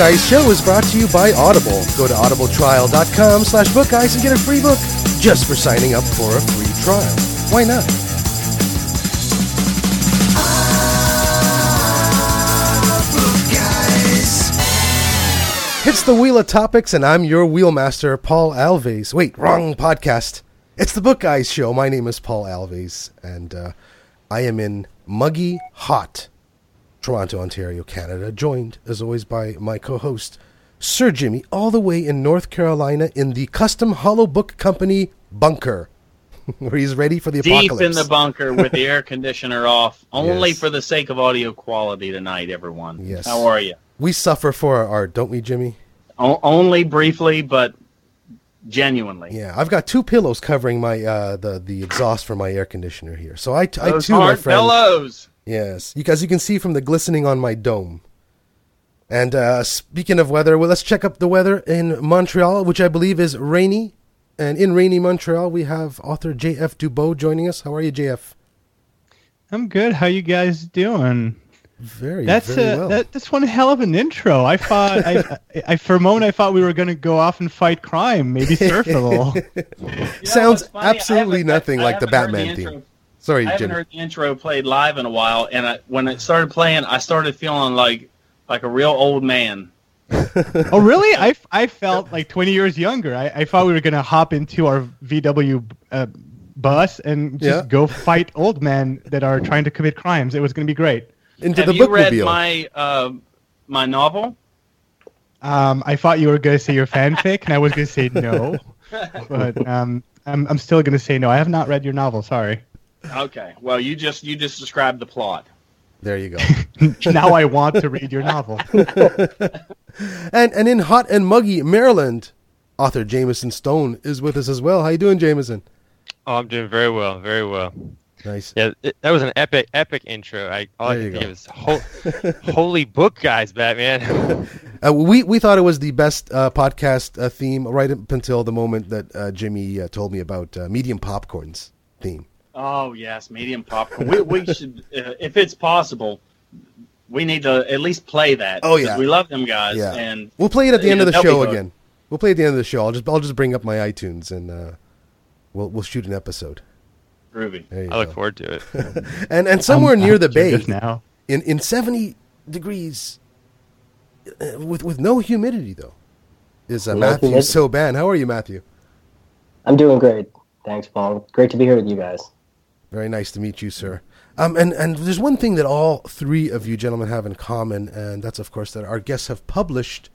Book Guys show is brought to you by Audible. Go to audibletrial.com slash book guys and get a free book just for signing up for a free trial. Why not? It's the Wheel of Topics, and I'm your wheelmaster, Paul Alves. Wait, wrong podcast. It's the Book Guys show. My name is Paul Alves, and uh, I am in muggy, hot Toronto, Ontario, Canada, joined, as always, by my co host, Sir Jimmy, all the way in North Carolina in the Custom Hollow Book Company bunker, where he's ready for the Deep apocalypse. in the bunker with the air conditioner off, only Yes. for the sake of audio quality tonight, everyone. Yes. How are you? we suffer for our art, don't we, Jimmy? O- only briefly, but genuinely. Yeah, I've got two pillows covering my uh, the the exhaust for my air conditioner here. So I, too, my friend. pillows. Yes, because you can see from the glistening on my dome. And uh, speaking of weather, well, let's check up the weather in Montreal, which I believe is rainy. And in rainy Montreal, we have author J.F. Dubeau joining us. How are you, J.F.? I'm good. How you guys doing? Very, That's very a well. that, that's one hell of an intro. I thought I, I for a moment I thought we were going to go off and fight crime, maybe surf a little. You know Sounds what's funny? I absolutely nothing I like the haven't heard Batman intro- theme. Sorry, I haven't Jimmy. heard the intro played live in a while, and I, when it started playing, I started feeling like like a real old man. oh really? I, I felt like 20 years younger. I, I thought we were going to hop into our VW uh, bus and just Yeah. go fight old men that are trying to commit crimes. It was going to be great. Into Have the you read my uh, my novel? Um, I thought you were going to say your fanfic, and I was going to say no, but um, I'm I'm still going to say no. I have not read your novel. Sorry. Okay. Well, you just you just described the plot. There you go. now I want to read your novel. and and in hot and muggy Maryland, author Jamison Stone is with us as well. How you doing, Jamison? Oh, I'm doing very well, very well. Nice. Yeah, it, that was an epic, epic intro. I all There I you can think go. of is ho- holy book, guys, Batman. Uh, we we thought it was the best uh, podcast uh, theme right up until the moment that uh, Jimmy uh, told me about uh, medium popcorns theme. Oh yes, medium popcorn. we we should, uh, if it's possible, we need to at least play that. Oh yeah. we love them guys, Yeah, and we'll play it at the end of the show again. We'll play it at the end of the show. I'll just I'll just bring up my iTunes and uh, we'll we'll shoot an episode. groovy. There you I look forward to it. And and somewhere I'm- near I'm the bay, now. in in seventy degrees, uh, with with no humidity though, is uh, Matthew humidity. Soban. How are you, Matthew? I'm doing great. Thanks, Paul. Great to be here with you guys. Very nice to meet you, sir. Um, and, and there's one thing that all three of you gentlemen have in common, and that's, of course, that our guests have published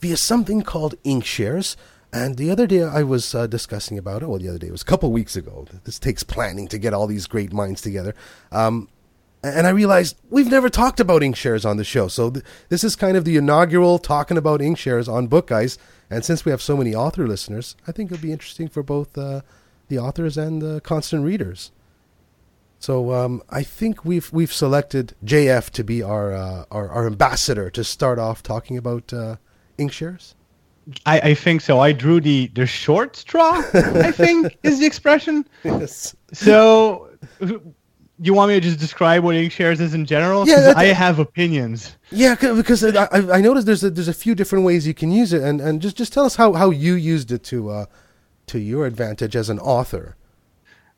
via something called Inkshares. And the other day I was uh, discussing about it. Well, the other day, it was a couple weeks ago. This takes planning to get all these great minds together. Um, and I realized we've never talked about Inkshares on the show. So th- this is kind of the inaugural talking about Inkshares on Book Guys. And since we have so many author listeners, I think it'll be interesting for both uh, the authors and the constant readers. So um, I think we've we've selected JF to be our, uh, our our ambassador to start off talking about uh, Inkshares. I, I think so. I drew the the short straw. I think is the expression. Yes. So, you want me to just describe what Inkshares is in general? Yeah, I have opinions. Yeah, because I, I I noticed there's a, there's a few different ways you can use it, and, and just just tell us how, how you used it to uh, to your advantage as an author.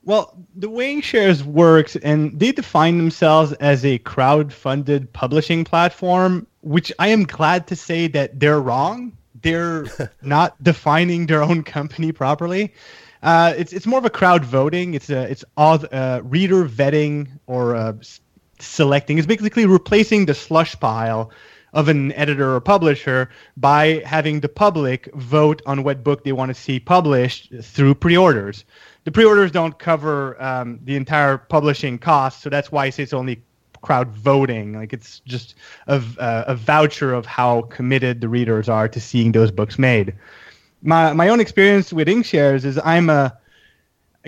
Well, the way Shares works, and they define themselves as a crowd-funded publishing platform, which I am glad to say that they're wrong. They're not defining their own company properly. Uh, it's it's more of a crowd voting. It's a it's all uh, reader vetting or uh, selecting. It's basically replacing the slush pile of an editor or publisher by having the public vote on what book they want to see published through pre-orders. The pre-orders don't cover um, the entire publishing cost, so that's why I say it's only crowd voting. Like it's just a, uh, a voucher of how committed the readers are to seeing those books made. My my own experience with Inkshares is I'm a.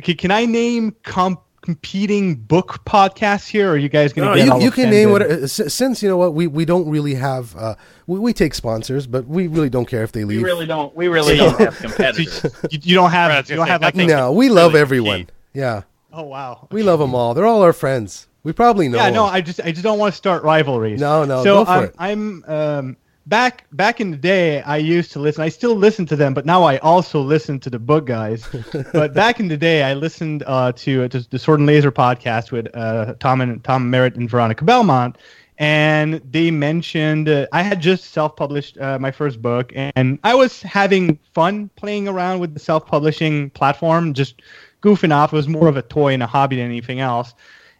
Can I name comp- competing book podcasts here? Or are you guys going No, to get you, all you can name what offended? uh, s- since you know what we, we don't really have uh, we, we take sponsors, but we really don't care if they leave. We leave. really don't. We really don't have competitors. you, you don't have Right, I was you don't have like no, we love really everyone. compete. Yeah, oh wow we love them all. They're all our friends. We probably know. yeah no. I just I just don't want to start rivalries No, no, so go for I'm, it. I'm um back back in the day, I used to listen. I still listen to them, but now I also listen to the book guys. but back in the day, I listened uh, to, to the Sword and Laser podcast with uh, Tom and Tom Merritt and Veronica Belmont, and they mentioned uh, I had just self-published uh, my first book, and I was having fun playing around with the self-publishing platform, just goofing off. It was more of a toy and a hobby than anything else.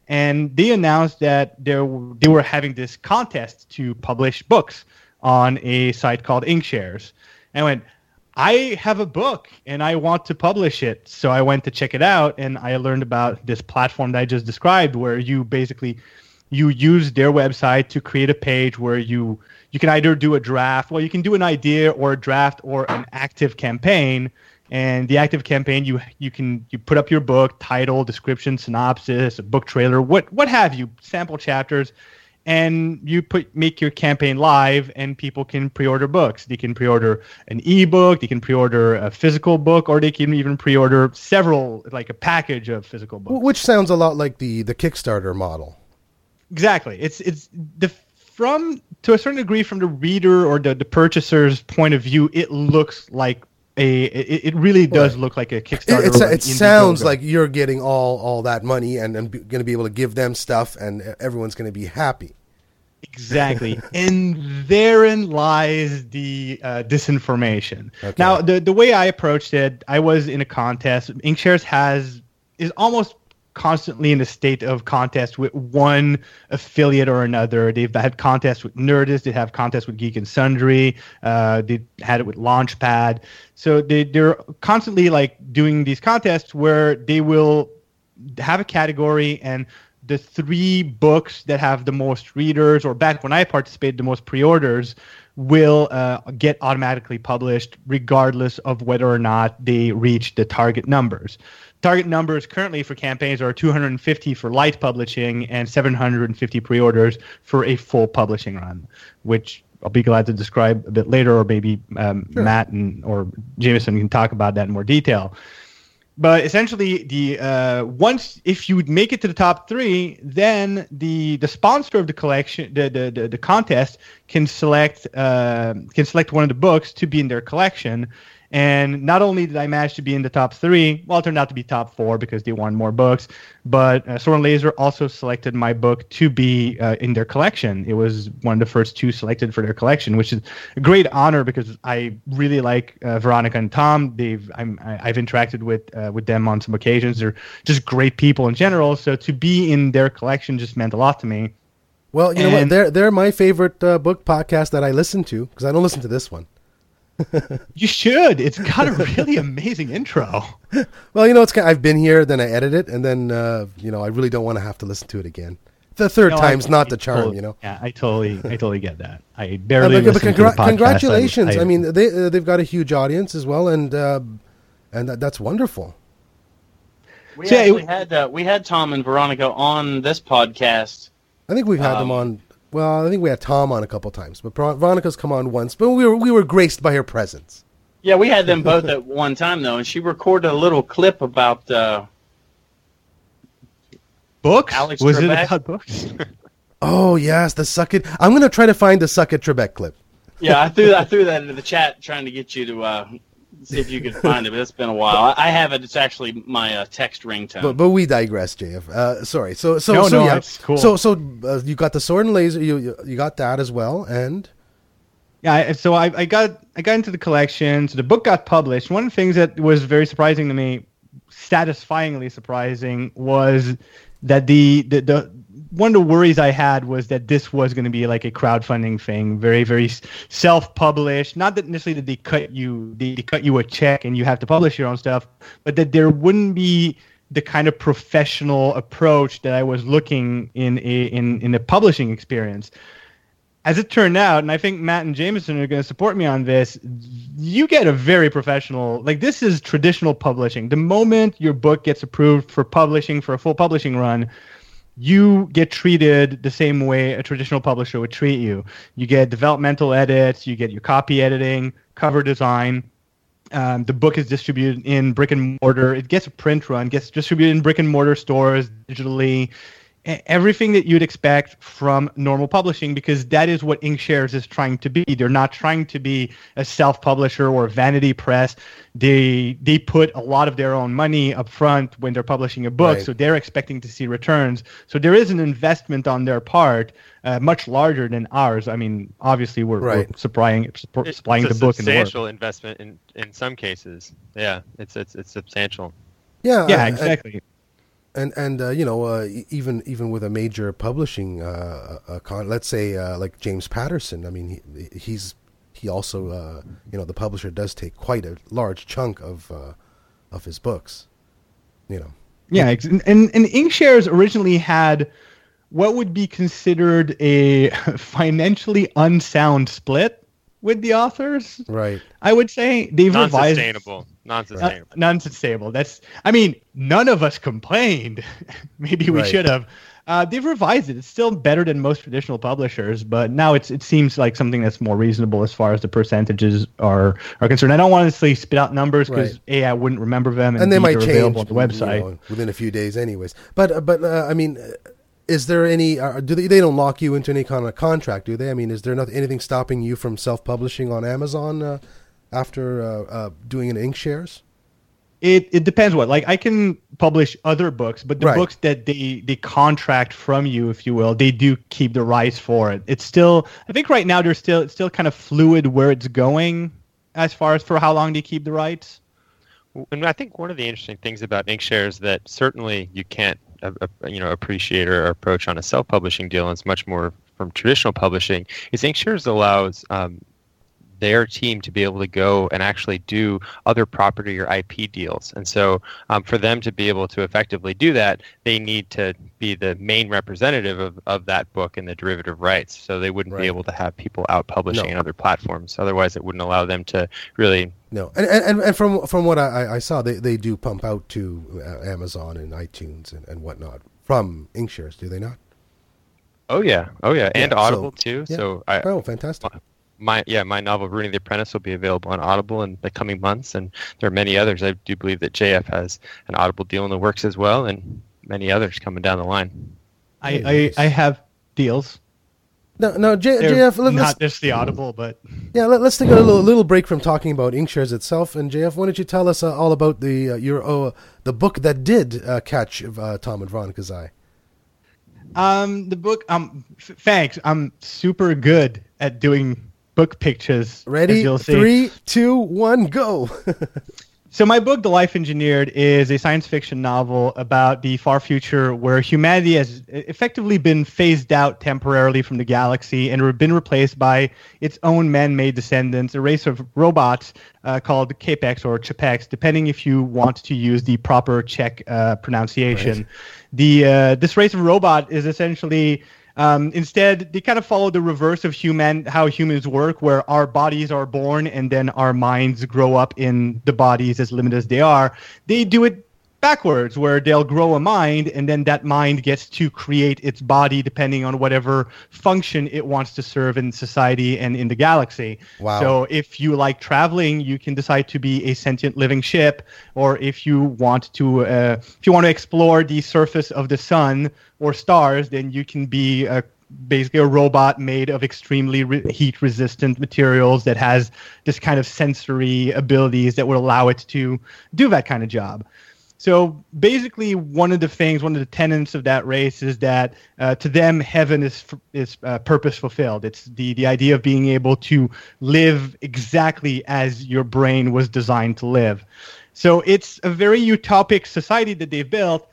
And they announced that they they were having this contest to publish books on a site called Inkshares. And I went, I have a book and I want to publish it. So I went to check it out and I learned about this platform that I just described where you basically you use their website to create a page where you you can either do a draft, well you can do an idea or a draft or an active campaign. And the active campaign you you can you put up your book, title, description, synopsis, a book trailer, what what have you, sample chapters and you put make your campaign live and people can pre-order books. They can pre-order an ebook they can pre-order a physical book or they can even pre-order several like a package of physical books. Which sounds a lot like the the kickstarter model. Exactly. It's it's the from to a certain degree from the reader or the, the purchaser's point of view it looks like a it, it really does Right. look like a kickstarter It, or it sounds like you're getting all all that money and, and going to be able to give them stuff, and everyone's going to be happy. Exactly. and therein lies the uh, disinformation. Okay. Now, the, the way I approached it, I was in a contest. Inkshares has is almost constantly in a state of contest with one affiliate or another. They've had contests with Nerdist, they have contests with Geek and Sundry, uh, they had it with Launchpad. So they, they're constantly like doing these contests where they will have a category and the three books that have the most readers or back when i participated the most pre-orders will uh, get automatically published regardless of whether or not they reach the target numbers target numbers currently for campaigns are 250 for light publishing and 750 pre-orders for a full publishing run which I'll be glad to describe a bit later, or maybe um, Matt and or Jamison can talk about that in more detail. But essentially the uh, once if you would make it to the top three then the the sponsor of the collection the the, the, the contest can select uh, can select one of the books to be in their collection and not only did I manage to be in the top three, well, it turned out to be top four because they won more books. But uh, Sword and Laser also selected my book to be uh, in their collection. It was one of the first two selected for their collection, which is a great honor because I really like uh, Veronica and Tom. They've I'm, I- I've interacted with uh, with them on some occasions. They're just great people in general. So to be in their collection just meant a lot to me. Well, you know what? They're they're my favorite uh, book podcast that I listen to because I don't listen to this one. You should. It's got a really amazing intro. Well, you know, it's kind I've been here, then I edit it, and then uh, you know I really don't want to have to listen to it again. The third No, I- time's not I the charm, totally- you know. Yeah, I totally, I totally get that. I barely but, but listen congra- to the congratulations! I, I, mean, they uh, they've got a huge audience as well, and uh, and that, that's wonderful. We So, yeah, it- had uh, we had Tom and Veronica on this podcast. I think we've had them Um, on. Well, I think we had Tom on a couple times, but Veronica's come on once. But we were we were graced by her presence. Yeah, we had them both at one time though, and she recorded a little clip about. Uh, books. Alex was it about books? Oh yes, the suck it. I'm gonna try to find the suck it Trebek clip. yeah, I threw I threw that into the chat trying to get you to uh, see if you could find it, but it's been a while. I, I have it. It's actually my uh, text ringtone. But but we digress, JF. Uh, sorry. So so No, so no, yeah. cool. So so uh, you got the sword and laser. You you, you got that as well, and Yeah, so I, I got I got into the collection. So the book got published. One of the things that was very surprising to me, satisfyingly surprising, was that the the, the one of the worries I had was that this was going to be like a crowdfunding thing, very very self-published. Not that necessarily that they cut you they, they cut you a check and you have to publish your own stuff, but that there wouldn't be the kind of professional approach that I was looking in a in in a publishing experience as it turned out, and I think Matt and Jamison are going to support me on this, you get a very professional, like this is traditional publishing. The moment your book gets approved for publishing, for a full publishing run, you get treated the same way a traditional publisher would treat you. You get developmental edits, you get your copy editing, cover design. Um, the book is distributed in brick and mortar. It gets a print run, gets distributed in brick and mortar stores digitally everything that you'd expect from normal publishing because that is what Inkshares is trying to be. They're not trying to be a self-publisher or a vanity press. They they put a lot of their own money up front when they're publishing a book, Right. so they're expecting to see returns. So there is an investment on their part, uh, much larger than ours. I mean, obviously we're, Right. we're supplying supp- It's supplying a the book and the work. substantial investment in in some cases. Yeah, it's it's it's substantial. Yeah, Yeah, and- exactly. And and uh, you know uh, even even with a major publishing uh, uh, con, let's say uh, like James Patterson. I mean, he, he's he also uh, you know the publisher does take quite a large chunk of uh, of his books. You know, Yeah, ex- and, and and Inkshares originally had what would be considered a financially unsound split with the authors. right? I would say they've revised Non-sustainable. Uh, Non-sustainable. non-sustainable. That's. I mean, none of us complained. Maybe we Right. should have. Uh, they've revised it. It's still better than most traditional publishers, but now it's it seems like something that's more reasonable as far as the percentages are are concerned. I don't want to say spit out numbers because Right. a I wouldn't remember them, and, and they B, might change on the you website. know, within a few days, anyways. But uh, but uh, I mean, uh, is there any? Uh, do they? They don't lock you into any kind of contract, do they? I mean, is there not anything stopping you from self-publishing on Amazon uh, after uh, uh, doing an ink shares? It it depends what like I can publish other books, but the Right. books that they they contract from you, if you will, they do keep the rights for it. It's still I think right now they're still it's still kind of fluid where it's going as far as for how long they keep the rights. And I think one of the interesting things about Inkshares that certainly you can't, uh, uh, you know, appreciate or approach on a self-publishing deal, and it's much more from traditional publishing, is Inkshares allows um, their team to be able to go and actually do other property or IP deals. And so, um, for them to be able to effectively do that, they need to be the main representative of, of that book and the derivative rights. So they wouldn't Right. be able to have people out publishing No. on other platforms. Otherwise, it wouldn't allow them to really No, and and, and from from what I, I saw, they, they do pump out to uh, Amazon and iTunes and, and whatnot from Inkshares, do they not? Oh yeah, oh yeah, and Yeah, so- Audible too. yeah. So I, Oh, fantastic! My yeah, my novel Rune of the Apprentice will be available on Audible in the coming months, and there are many others. I do believe that JF has an Audible deal in the works as well, and many others coming down the line. I I, I have deals. No, no, J, They're JF, let, us not just the Audible, but yeah, let, us take a little little break from talking about Inkshares itself. And JF, why don't you tell us uh, all about the uh, your uh, the book that did uh, catch uh, Tom and Veronica's eye? um the book um f- thanks. I'm super good at doing book pictures. Ready? Three, two, one, go! So my book, The Life Engineered, is a science fiction novel about the far future where humanity has effectively been phased out temporarily from the galaxy and been replaced by its own man-made descendants, a race of robots uh, called Capeks or Čapeks, depending if you want to use the proper Czech uh, pronunciation. The uh, this race of robot is essentially um, instead, they kind of follow the reverse of human how humans work, where our bodies are born and then our minds grow up in the bodies as limited as they are. They do it backwards, where they'll grow a mind and then that mind gets to create its body depending on whatever function it wants to serve in society and in the galaxy. Wow. So if you like traveling, you can decide to be a sentient living ship, or if you want to, uh, if you want to explore the surface of the sun or stars, then you can be a, basically a robot made of extremely re- heat-resistant materials that has this kind of sensory abilities that would allow it to do that kind of job. So basically, one of the things, one of the tenets of that race is that uh, to them, heaven is is uh, purpose fulfilled. It's the the idea of being able to live exactly as your brain was designed to live. So it's a very utopic society that they've built.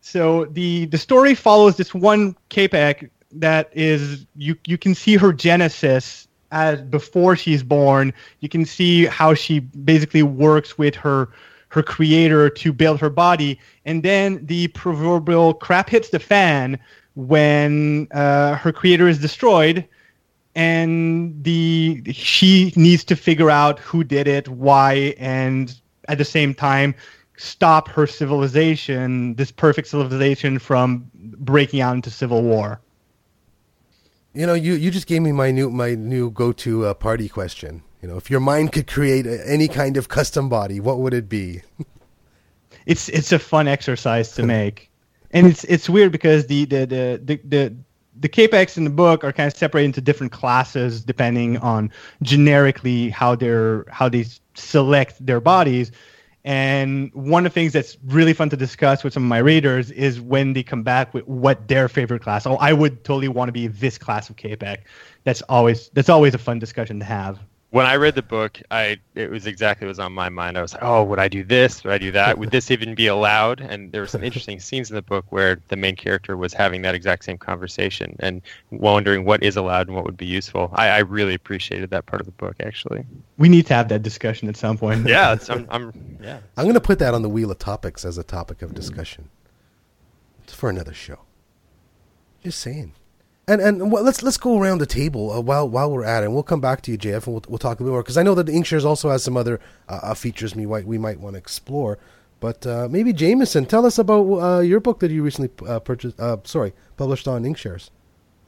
So the the story follows this one Capek that is you you can see her genesis as before she's born. You can see how she basically works with her her creator to build her body, and then the proverbial crap hits the fan when uh, her creator is destroyed and the she needs to figure out who did it, why, and at the same time stop her civilization, this perfect civilization, from breaking out into civil war. You know, you, you just gave me my new my new go to uh, party question. You know, if your mind could create any kind of custom body, what would it be? It's it's a fun exercise to make. and it's it's weird because the the the the, the the Capeks in the book are kind of separated into different classes depending on generically how they're how they select their bodies and one of the things that's really fun to discuss with some of my readers is when they come back with what their favorite class. Oh, I would totally want to be this class of Capek. That's always that's always a fun discussion to have when I read the book, I it was exactly what was on my mind. I was like, oh, would I do this? Would I do that? Would this even be allowed? And there were some interesting scenes in the book where the main character was having that exact same conversation and wondering what is allowed and what would be useful. I, I really appreciated that part of the book, actually. We need to have that discussion at some point. yeah, I'm, I'm, yeah. I'm going to put that on the wheel of topics as a topic of discussion. It's for another show. Just saying. And and well, let's let's go around the table uh, while while we're at it. And we'll come back to you, JF, and we'll, we'll talk a bit more because I know that Inkshares also has some other uh, uh features we might we might want to explore. But uh, maybe Jamison, tell us about uh, your book that you recently uh, purchased. sorry, published on Inkshares.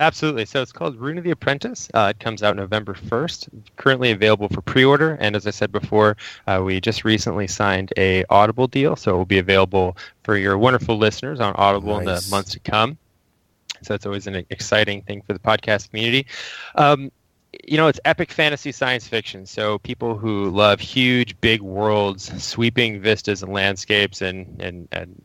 Absolutely. So it's called Rune of the Apprentice. it comes out November 1st. Currently available for pre-order, and as I said before, we just recently signed a Audible deal, so it will be available for your wonderful listeners on Audible nice. in the months to come. So it's always an exciting thing for the podcast community. Um, you know, it's epic fantasy science fiction. So people who love huge, big worlds, sweeping vistas and landscapes, and and, and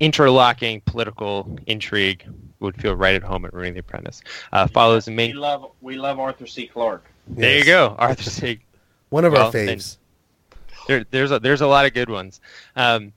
interlocking political intrigue would feel right at home at Rune the Apprentice. Uh, follows the main. We love we love Arthur C. Clarke. There yes. you go, Arthur C. One of well, our faves. There, there's a, there's a lot of good ones. Um,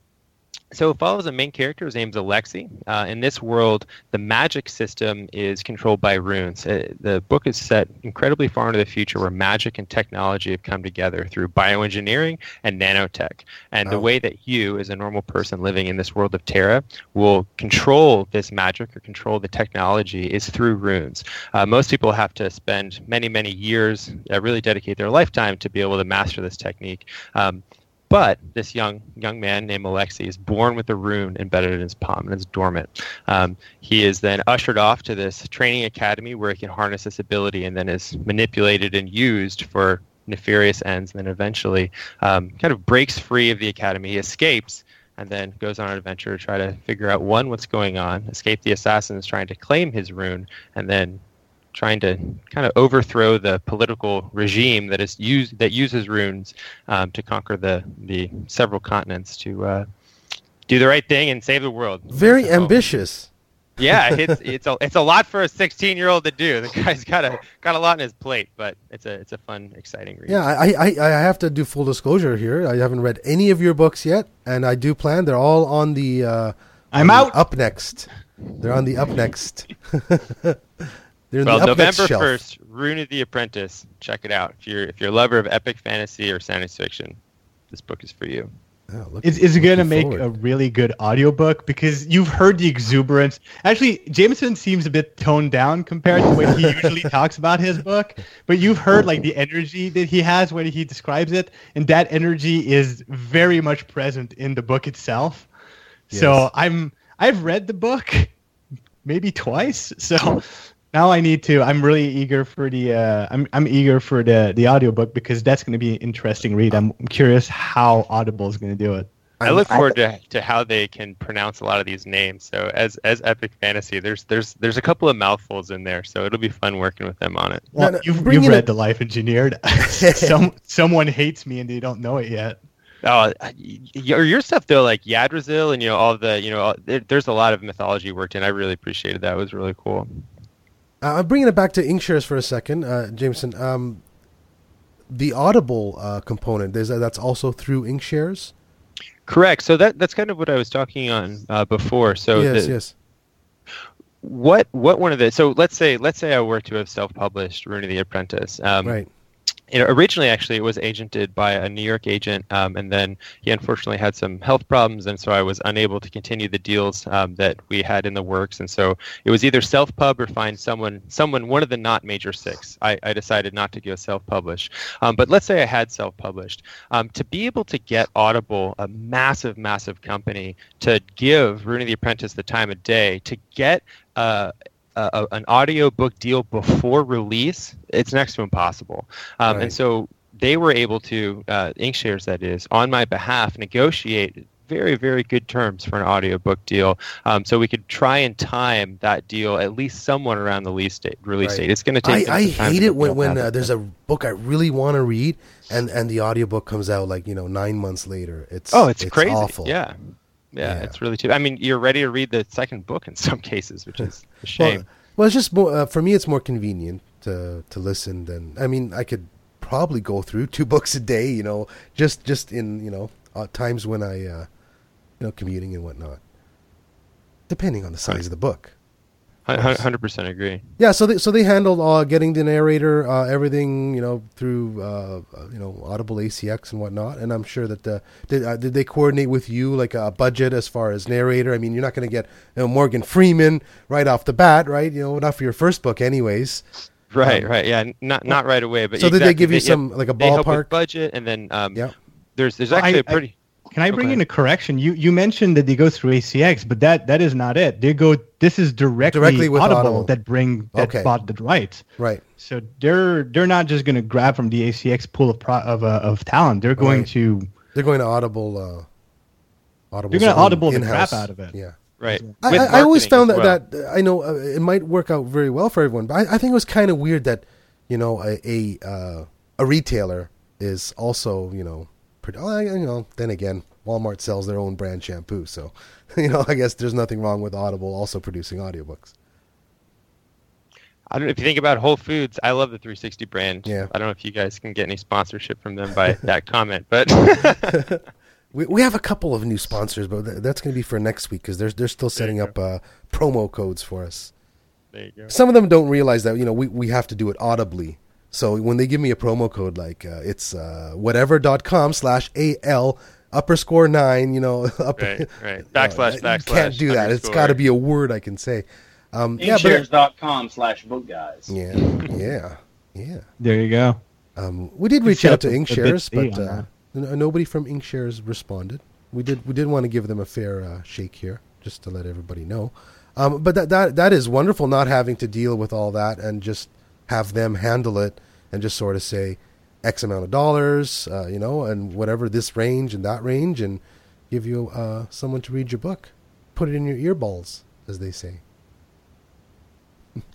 so it follows a main character. His name's Alexei. Uh, in this world, the magic system is controlled by runes. Uh, the book is set incredibly far into the future where magic and technology have come together through bioengineering and nanotech. And oh. the way that you, as a normal person living in this world of Terra, will control this magic or control the technology is through runes. Uh, most people have to spend many, many years, uh, really dedicate their lifetime to be able to master this technique. Um, but this young young man named Alexei is born with a rune embedded in his palm and it's dormant. Um, he is then ushered off to this training academy where he can harness this ability and then is manipulated and used for nefarious ends. And then eventually um, kind of breaks free of the academy. He escapes and then goes on an adventure to try to figure out one, what's going on, escape the assassins trying to claim his rune, and then trying to kind of overthrow the political regime that is used that uses runes um, to conquer the the several continents to uh, do the right thing and save the world. Very so, ambitious. Yeah, it's it's a it's a lot for a 16 year old to do. The guy's got a got a lot on his plate, but it's a it's a fun, exciting read. Yeah, I, I I have to do full disclosure here. I haven't read any of your books yet, and I do plan. They're all on the. Uh, I'm on out. The up next. They're on the up next. well, November first, Rune of the Apprentice. Check it out if you're if you're a lover of epic fantasy or science fiction. This book is for you. Oh, it's, it's going to make forward. a really good audiobook because you've heard the exuberance. Actually, Jamison seems a bit toned down compared to when he usually talks about his book, but you've heard like the energy that he has when he describes it, and that energy is very much present in the book itself. Yes. So I'm I've read the book maybe twice, so now I need to. I'm really eager for the. Uh, I'm I'm eager for the the audiobook because that's going to be an interesting read. I'm curious how Audible is going to do it. I look forward to, to how they can pronounce a lot of these names. So as as epic fantasy, there's there's there's a couple of mouthfuls in there, so it'll be fun working with them on it. Well, no, no, you've, you've read a... The Life Engineered. Some someone hates me and they don't know it yet. Oh, your your stuff though, like Yggdrasil and you know all the you know there, there's a lot of mythology worked in. I really appreciated that. It was really cool. Uh, I'm bringing it back to Inkshares for a second, uh, Jamison. Um, the Audible uh, component is that's also through Inkshares. Correct. So that that's kind of what I was talking on uh, before. So yes, the, yes. What what one of the so let's say let's say I were to have self-published Rune the Apprentice. Um, right you know, originally actually it was agented by a New York agent, um, and then he unfortunately had some health problems, and so I was unable to continue the deals um, that we had in the works, and so it was either self-pub or find someone, someone one of the not major six. I, I decided not to go self-publish, um, but let's say I had self-published. Um, to be able to get Audible, a massive, massive company, to give Rune the Apprentice the time of day, to get uh, a, an audio book deal before release, it's next to impossible. Um, right. And so they were able to, uh, Inkshares that is, on my behalf, negotiate very, very good terms for an audiobook deal. Um, so we could try and time that deal at least somewhat around the release date. Release Right. date. It's going to take. I, I hate it when, when uh, there's a book I really want to read and, and the audiobook comes out like, you know, nine months later. It's Oh, it's, crazy. awful. Yeah. Yeah. Yeah. it's really too. I mean, you're ready to read the second book in some cases, which is a shame. Well, well, it's just more, uh, for me, it's more convenient to, to listen than, I mean, I could probably go through two books a day, you know, just, just in, you know, uh, times when I, uh, you know, commuting and whatnot. Depending on the size of the book. Hundred percent agree. Yeah, so they so they handled uh, getting the narrator, uh, everything you know through uh, uh, you know Audible ACX and whatnot. And I'm sure that uh, did uh, did they coordinate with you like a budget as far as narrator? I mean, you're not going to get you know, Morgan Freeman right off the bat, right? You know, not for your first book, anyways. Right, Um, right, yeah, not not right away, but So did they give you yeah, some like a they help with ballpark? budget, and then um, Yeah. there's there's actually a I- pretty. Can I bring Okay. in a correction? You you mentioned that they go through ACX, but that that is not it. They go. This is directly, Directly with Audible, Audible. that bring that Okay. bought the rights. Right. So they're they're not just going to grab from the ACX pool of pro, of uh, of talent. They're going Right. to They're going to Audible. Uh, Audible. They're gonna Audible the crap out of it. Yeah. Right. I, I, I always found that, well. that I know uh, it might work out very well for everyone, but I, I think it was kind of weird that you know a a, uh, a retailer is also you know produ- oh, you know then again Walmart sells their own brand shampoo, so you know I guess there's nothing wrong with Audible also producing audiobooks. I don't know if you think about Whole Foods. I love the 360 brand. Yeah. I don't know if you guys can get any sponsorship from them by that comment, but We, we have a couple of new sponsors, but that's going to be for next week because they're they're still setting up uh, promo codes for us. there you go. Some of them don't realize that you know we, we have to do it audibly. So when they give me a promo code like uh, it's uh, whatever.com slash al upper score nine, you know, upper, Right, right. No, Backslash, I backslash, Can't do that. It's got to be a word I can say. Um, yeah, but Inkshares.com slash book guys. yeah, yeah, yeah. there you go. Um, we did reach out to a- a Inkshares, but uh, n- nobody from Inkshares responded. We did we did want to give them a fair uh, shake here, just to let everybody know. Um, but that that that is wonderful, not having to deal with all that and just have them handle it and just sort of say X amount of dollars, uh, you know, and whatever this range and that range, and give you uh, someone to read your book, put it in your earballs, as they say.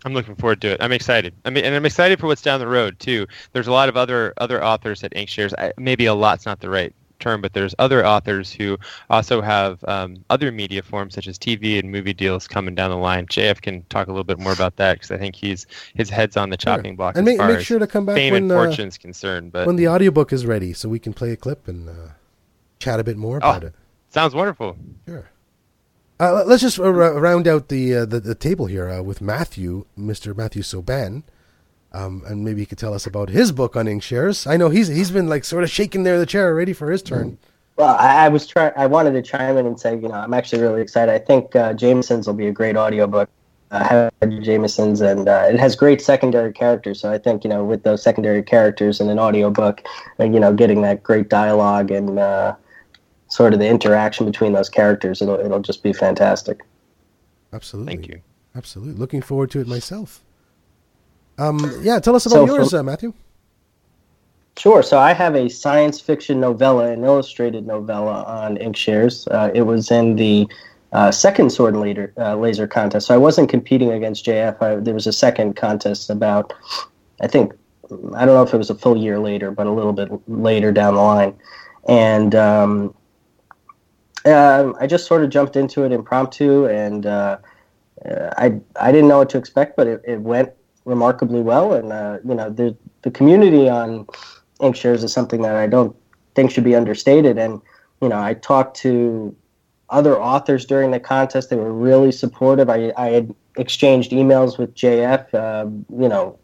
I'm looking forward to it. I'm excited. I mean, and I'm excited for what's down the road too. There's a lot of other other authors at Inkshares. I, maybe a lot's not the right term, but there's other authors who also have um, other media forms such as TV and movie deals coming down the line. JF can talk a little bit more about that because I think he's his head's on the Sure. chopping block And as make, make sure to come back fame when and uh, fortune's concerned. But when the audiobook is ready, so we can play a clip and uh, chat a bit more about Oh. it. sounds wonderful. Sure. Uh, let- let's just uh, round out the, uh, the the table here uh, with Matthew, Mr. Matthew Soban, um, and maybe he could tell us about his book on Inkshares. I know he's he's been like sort of shaking there in the chair, ready for his turn. Well, I, I was trying. I wanted to chime in and say, you know, I'm actually really excited. I think uh, Jamison's will be a great audiobook. Uh, I have Jamison's, and uh, it has great secondary characters. So I think, you know, with those secondary characters in an audiobook, uh, you know, getting that great dialogue and uh, sort of the interaction between those characters, it'll it'll just be fantastic. Absolutely. Thank you. Absolutely. Looking forward to it myself. Um, yeah, tell us about So yours, for- uh, Matthew. Sure. So I have a science fiction novella, an illustrated novella on Inkshares. Uh, it was in the uh, second Sword and Laser, uh, laser contest. So I wasn't competing against JF. I, there was a second contest about, I think, I don't know if it was a full year later, but a little bit later down the line. And um, um, I just sort of jumped into it impromptu, and uh, uh, I I didn't know what to expect, but it, it went remarkably well. And uh, you know, the the community on Inkshares is something that I don't think should be understated. And you know, I talked to other authors during the contest. They were really supportive. I I had exchanged emails with JF. Uh, you know,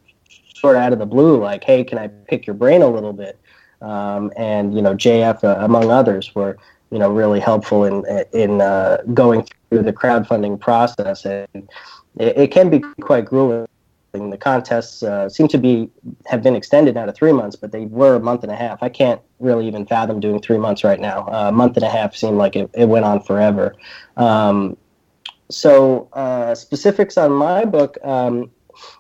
sort of out of the blue, like, "Hey, can I pick your brain a little bit?" Um, and you know, JF, uh, among others, were you know really helpful in in uh, going through the crowdfunding process. And it, it can be quite grueling. The contests uh, seem to be have been extended now to three months, but they were a month and a half. I can't really even fathom doing three months right now. Uh, a month and a half seemed like it, it went on forever. Um, so uh, specifics on my book, um,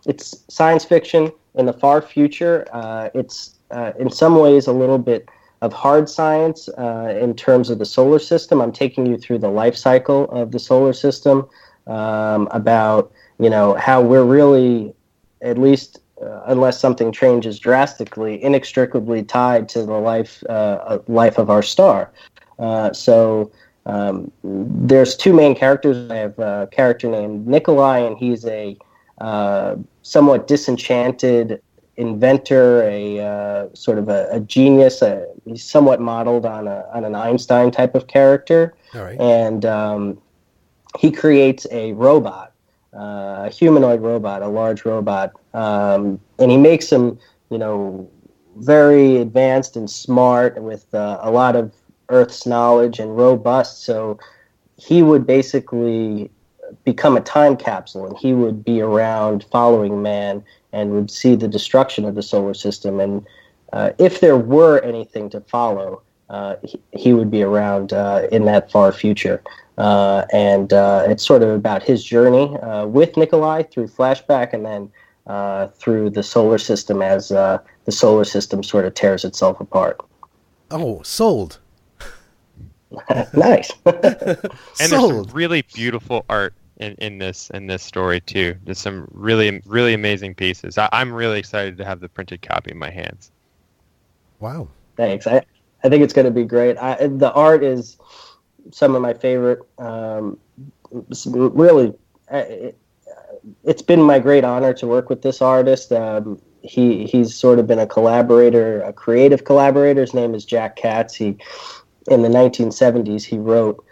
it's science fiction in the far future. Uh, it's uh, in some ways a little bit of hard science uh, in terms of the solar system. I'm taking you through the life cycle of the solar system um, about you know how we're really at least uh, unless something changes drastically inextricably tied to the life uh, life of our star. Uh, so um, there's two main characters. I have a character named Nikolai, and he's a uh, somewhat disenchanted inventor, a uh, sort of a, a genius. A, he's somewhat modeled on a on an Einstein type of character, and um, he creates a robot, uh, a humanoid robot, a large robot, um, and he makes him, you know, very advanced and smart with uh, a lot of Earth's knowledge and robust. So he would basically become a time capsule and he would be around following man and would see the destruction of the solar system. And uh, if there were anything to follow, uh, he, he, would be around uh, in that far future. Uh, and uh, it's sort of about his journey uh, with Nikolai through flashback and then through the solar system as the solar system sort of tears itself apart. Oh, sold. nice. and there's some really beautiful art in, in this in this story too. There's some really really amazing pieces. I, am really excited to have the printed copy in my hands. Wow. Thanks. I, I think it's going to be great. I, the art is some of my favorite. Um, really, it, has been my great honor to work with this artist. Um, he he's sort of been a collaborator, a creative collaborator. His name is Jack Katz. He in the 1970s he wrote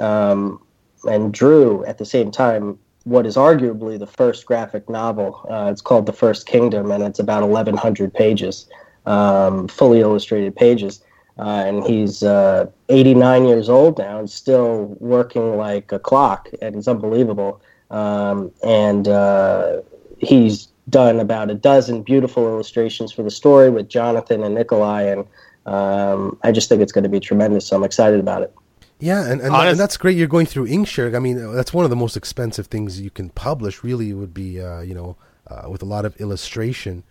um, and drew at the same time what is arguably the first graphic novel. Uh, it's called The First Kingdom, and it's about 1,100 pages, um, fully illustrated pages. Uh, and he's uh, 89 years old now and still working like a clock, and it's unbelievable. Um, and uh, he's done about a dozen beautiful illustrations for the story with Jonathan and Nikolai, and um, I just think it's going to be tremendous. So I'm excited about it. Yeah, and, and, and, that's great. You're going through Inkshare. I mean, that's one of the most expensive things you can publish. Really, would be uh, you know uh, with a lot of illustration.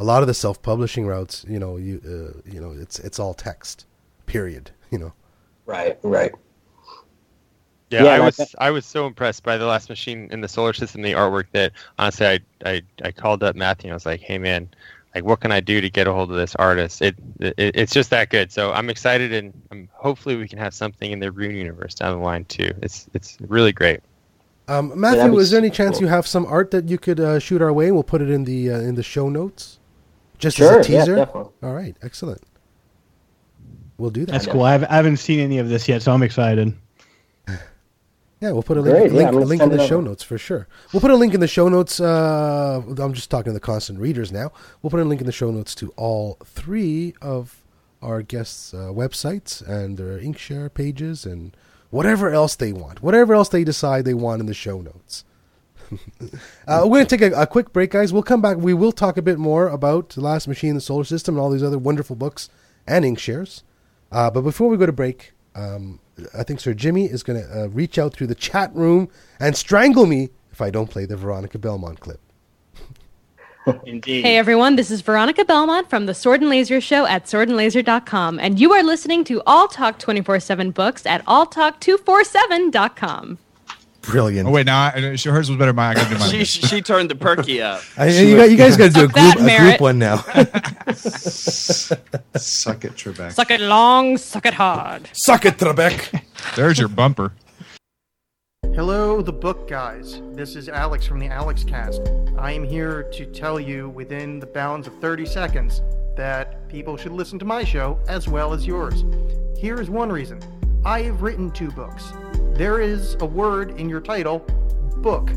A lot of the self-publishing routes, you know, you uh, you know, it's it's all text. Period. You know. Right. Right. Yeah, yeah I was I was so impressed by the last machine in the solar system, the artwork that honestly I I, I called up Matthew and I was like, hey man, like what can I do to get a hold of this artist? It, it it's just that good. So I'm excited, and um, hopefully we can have something in the Rune universe down the line too. It's it's really great. Um, Matthew, is there any chance cool. you have some art that you could uh, shoot our way? We'll put it in the uh, in the show notes, just sure, as a teaser. Yeah. All right, excellent. We'll do that. That's cool. I haven't seen any of this yet, so I'm excited. Yeah, we'll put a link, Great, link, yeah, link in the show notes for sure. We'll put a link in the show notes. Uh, I'm just talking to the constant readers now. We'll put a link in the show notes to all three of our guests' uh, websites and their Inkshare pages and whatever else they want, whatever else they decide they want in the show notes. Uh, we're going to take a, a, quick break, guys. We'll come back. We will talk a bit more about The Last Machine in the Solar System and all these other wonderful books and Inkshares. Uh, but before we go to break, um, I think Sir Jimmy is going to uh, reach out through the chat room and strangle me if I don't play the Veronica Belmont clip. Indeed. Hey everyone, this is Veronica Belmont from the Sword and Laser Show at swordandlaser.com, and you are listening to All Talk 24 7 books at alltalk247.com. Brilliant. Oh wait, now I, hers was better. Mine. I gotta do mine. she, she turned the perky up. I, you, guys, you guys got to do a group, a group one now. suck it, Trebek. Suck it long, suck it hard. Suck it, Trebek. There's your bumper. Hello, the book guys. This is Alex from the Alex Cast. I am here to tell you within the bounds of 30 seconds that people should listen to my show as well as yours. Here is one reason I have written two books there is a word in your title, book.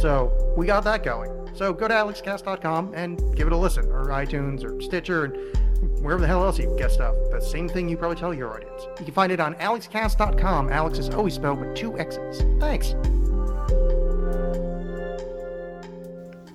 So we got that going. So go to alexcast.com and give it a listen, or iTunes, or Stitcher, and wherever the hell else you get stuff. The same thing you probably tell your audience. You can find it on alexcast.com. Alex is always spelled with two X's. Thanks.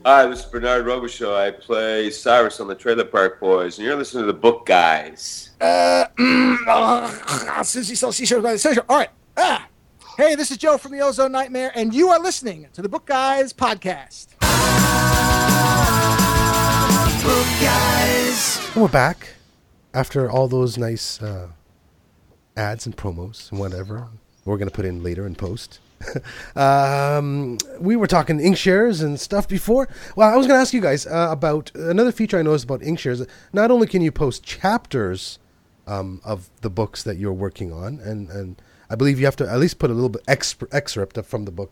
Hi, this is Bernard Robichaud. I play Cyrus on the Trailer Park Boys, and you're listening to the Book Guys. Uh, mm, uh, since you t-shirts by the All right. Ah. Hey, this is Joe from the Ozone Nightmare, and you are listening to the Book Guys podcast. Book Guys. We're back. after all those nice uh, ads and promos and whatever we're going to put in later in post. um, we were talking Inkshares and stuff before. Well, I was going to ask you guys uh, about another feature I noticed about Inkshares. Not only can you post chapters um, of the books that you're working on, and, and I believe you have to at least put a little bit exp- excerpt from the book,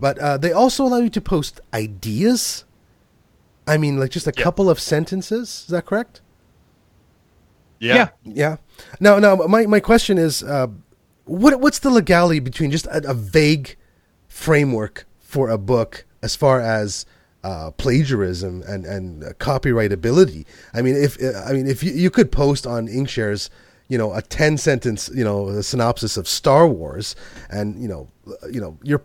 but uh, they also allow you to post ideas. I mean, like just a couple of sentences. Is that correct? Yeah. Yeah. Now, now, my, my question is, uh, what what's the legality between just a, a vague framework for a book as far as uh, plagiarism and and copyrightability? I mean, if I mean if you, you could post on Inkshares, you know, a ten sentence, you know, synopsis of Star Wars, and you know, you know, your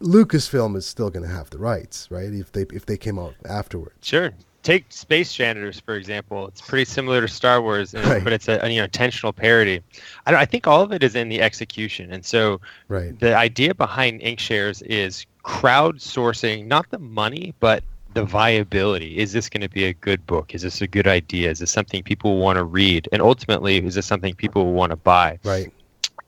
Lucasfilm is still going to have the rights, right? If they if they came out afterwards. Sure. Take Space Janitors for example. It's pretty similar to Star Wars, Right. but it's a, a, you know intentional parody. I, don't, I think all of it is in the execution, and so Right. the idea behind Inkshares is crowdsourcing not the money, but the viability. Is this going to be a good book? Is this a good idea? Is this something people want to read? And ultimately, is this something people want to buy? Right.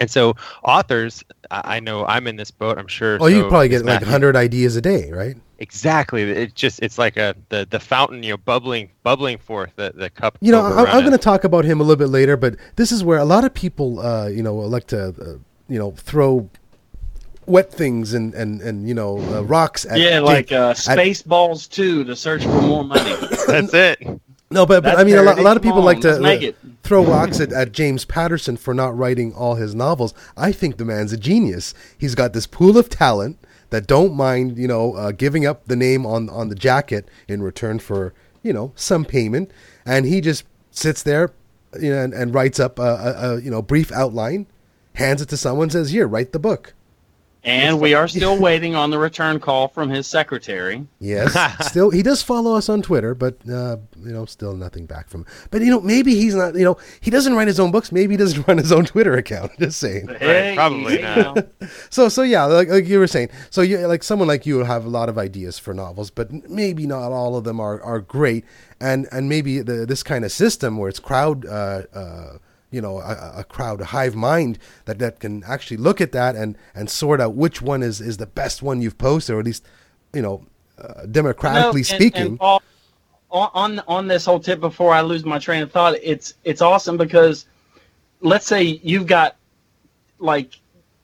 And so, authors, I know I'm in this boat. I'm sure. Oh, you probably get like Matthew. hundred ideas a day, right? Exactly. It's just it's like a the, the fountain, you know, bubbling bubbling forth the, the cup. You know, I, I'm going to talk about him a little bit later, but this is where a lot of people, uh, you know, like to, uh, you know, throw wet things and and and you know uh, rocks at yeah, like uh, at- Spaceballs 2 to search for more money. That's it. No, but, but I mean, a lot, a lot of people on, like to make uh, it. throw rocks at, at James Patterson for not writing all his novels. I think the man's a genius. He's got this pool of talent that don't mind, you know, uh, giving up the name on on the jacket in return for you know some payment, and he just sits there, you know, and, and writes up a, a, a you know brief outline, hands it to someone, says, "Here, write the book." And we are still waiting on the return call from his secretary. Yes, still he does follow us on Twitter, but uh, you know, still nothing back from. Him. But you know, maybe he's not. You know, he doesn't write his own books. Maybe he doesn't run his own Twitter account. Just saying. Hey, probably hey, not. So so yeah, like, like you were saying. So you like someone like you will have a lot of ideas for novels, but maybe not all of them are, are great. And and maybe the, this kind of system where it's crowd. Uh, uh, you know, a, a crowd, a hive mind that, that can actually look at that and, and sort out which one is, is the best one you've posted, or at least, you know, uh, democratically No, and- speaking. and on on this whole tip before I lose my train of thought, it's it's awesome because let's say you've got like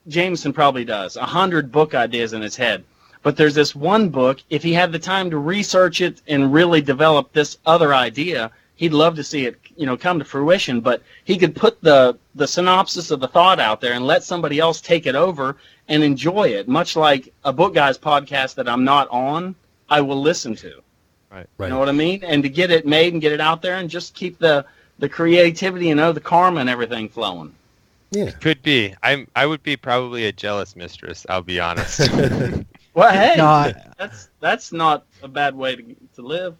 Jamison probably does a hundred book ideas in his head, but there's this one book. If he had the time to research it and really develop this other idea, he'd love to see it you know come to fruition. But he could put the the synopsis of the thought out there and let somebody else take it over and enjoy it, much like a book guys podcast that I'm not on. I will listen to. Right. Right. You know what I mean? And to get it made and get it out there and just keep the the creativity and know the karma and everything flowing. yeah. It Could be. I'm. I would be probably a jealous mistress. I'll be honest. Well, hey, No, I- that's that's not a bad way to to live.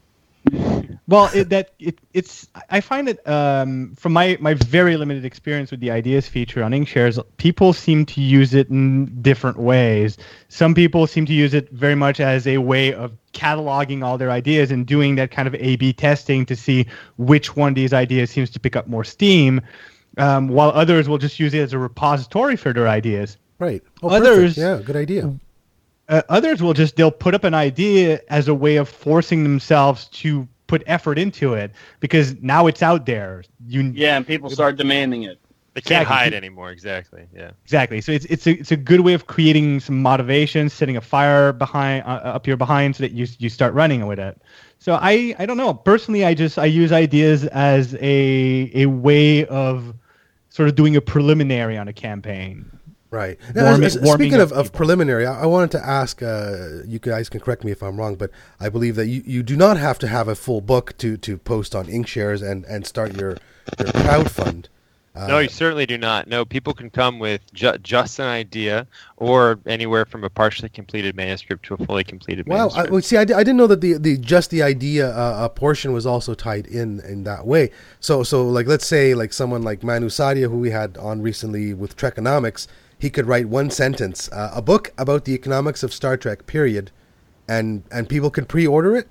Well, it, that it, it's I find it um, from my my very limited experience with the ideas feature on Inkshares, people seem to use it in different ways. Some people seem to use it very much as a way of cataloging all their ideas and doing that kind of A/B testing to see which one of these ideas seems to pick up more steam. Um, while others will just use it as a repository for their ideas. Right. Oh, Others- perfect. Yeah, good idea. Uh, others will just they'll put up an idea as a way of forcing themselves to put effort into it because now it's out there. You Yeah, and people start demanding it. they can't Exactly. hide anymore. Exactly. Yeah. exactly. So it's it's a it's a good way of creating some motivation, setting a fire behind uh, up your behind so that you you start running with it. So I I don't know personally. I just I use ideas as a a way of sort of doing a preliminary on a campaign. Right. Now, Warming- as- as- warming speaking of, of preliminary, I, I wanted to ask. Uh, you guys can correct me if I'm wrong, but I believe that you, you do not have to have a full book to, to post on Inkshares and, and start your your crowdfund. Uh, no, you certainly do not. No, people can come with ju- just an idea, or anywhere from a partially completed manuscript to a fully completed Wow. I, manuscript. well, see, I, I didn't know that the, the just the idea uh, a portion was also tied in in that way. So so like let's say like someone like Manu Saadia who we had on recently with Trekonomics, he could write one sentence, uh, a book about the economics of Star Trek. Period, and and people can pre-order it.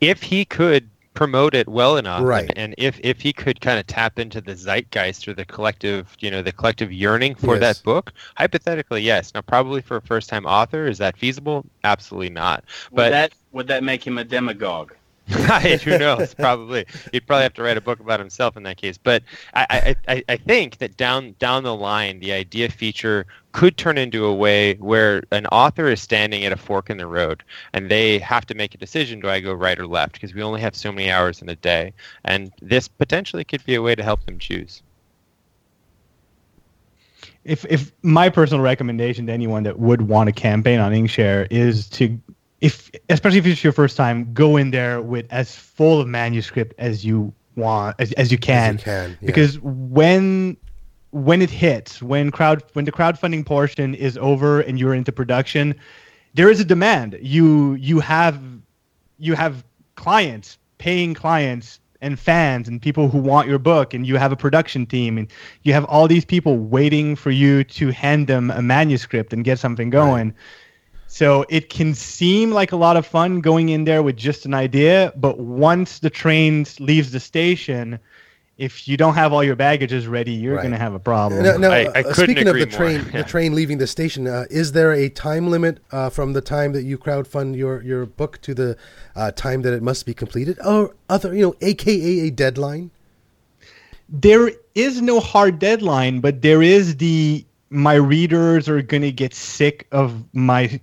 If he could promote it well enough Right. and, and if if he could kind of tap into the zeitgeist or the collective you know the collective yearning for Yes. that book hypothetically yes now probably for a first time author is that feasible absolutely not Would but that would that make him a demagogue? who knows? Probably. He'd probably have to write a book about himself in that case. But I, I, I, think that down down the line the idea feature could turn into a way where an author is standing at a fork in the road and they have to make a decision do i go right or left? Because we only have so many hours in a day and this potentially could be a way to help them choose. If if my personal recommendation to anyone that would want to campaign on Inkshare is to if especially if it's your first time, go in there with as full of manuscript as you want as, as you can. As you can, yeah. Because when when it hits, when crowd when the crowdfunding portion is over and you're into production, there is a demand. You you have you have clients, paying clients and fans and people who want your book and you have a production team and you have all these people waiting for you to hand them a manuscript and get something going. So it can seem like a lot of fun going in there with just an idea, but once the train leaves the station, if you don't have all your baggages ready, you're Right. going to have a problem. Now, now, I- I uh, couldn't speaking of the more. train, Yeah. the train leaving the station, uh, is there a time limit uh, from the time that you crowdfund your, your book to the uh, time that it must be completed, or other, you know, AKA a deadline? there is no hard deadline, but there is the my readers are going to get sick of my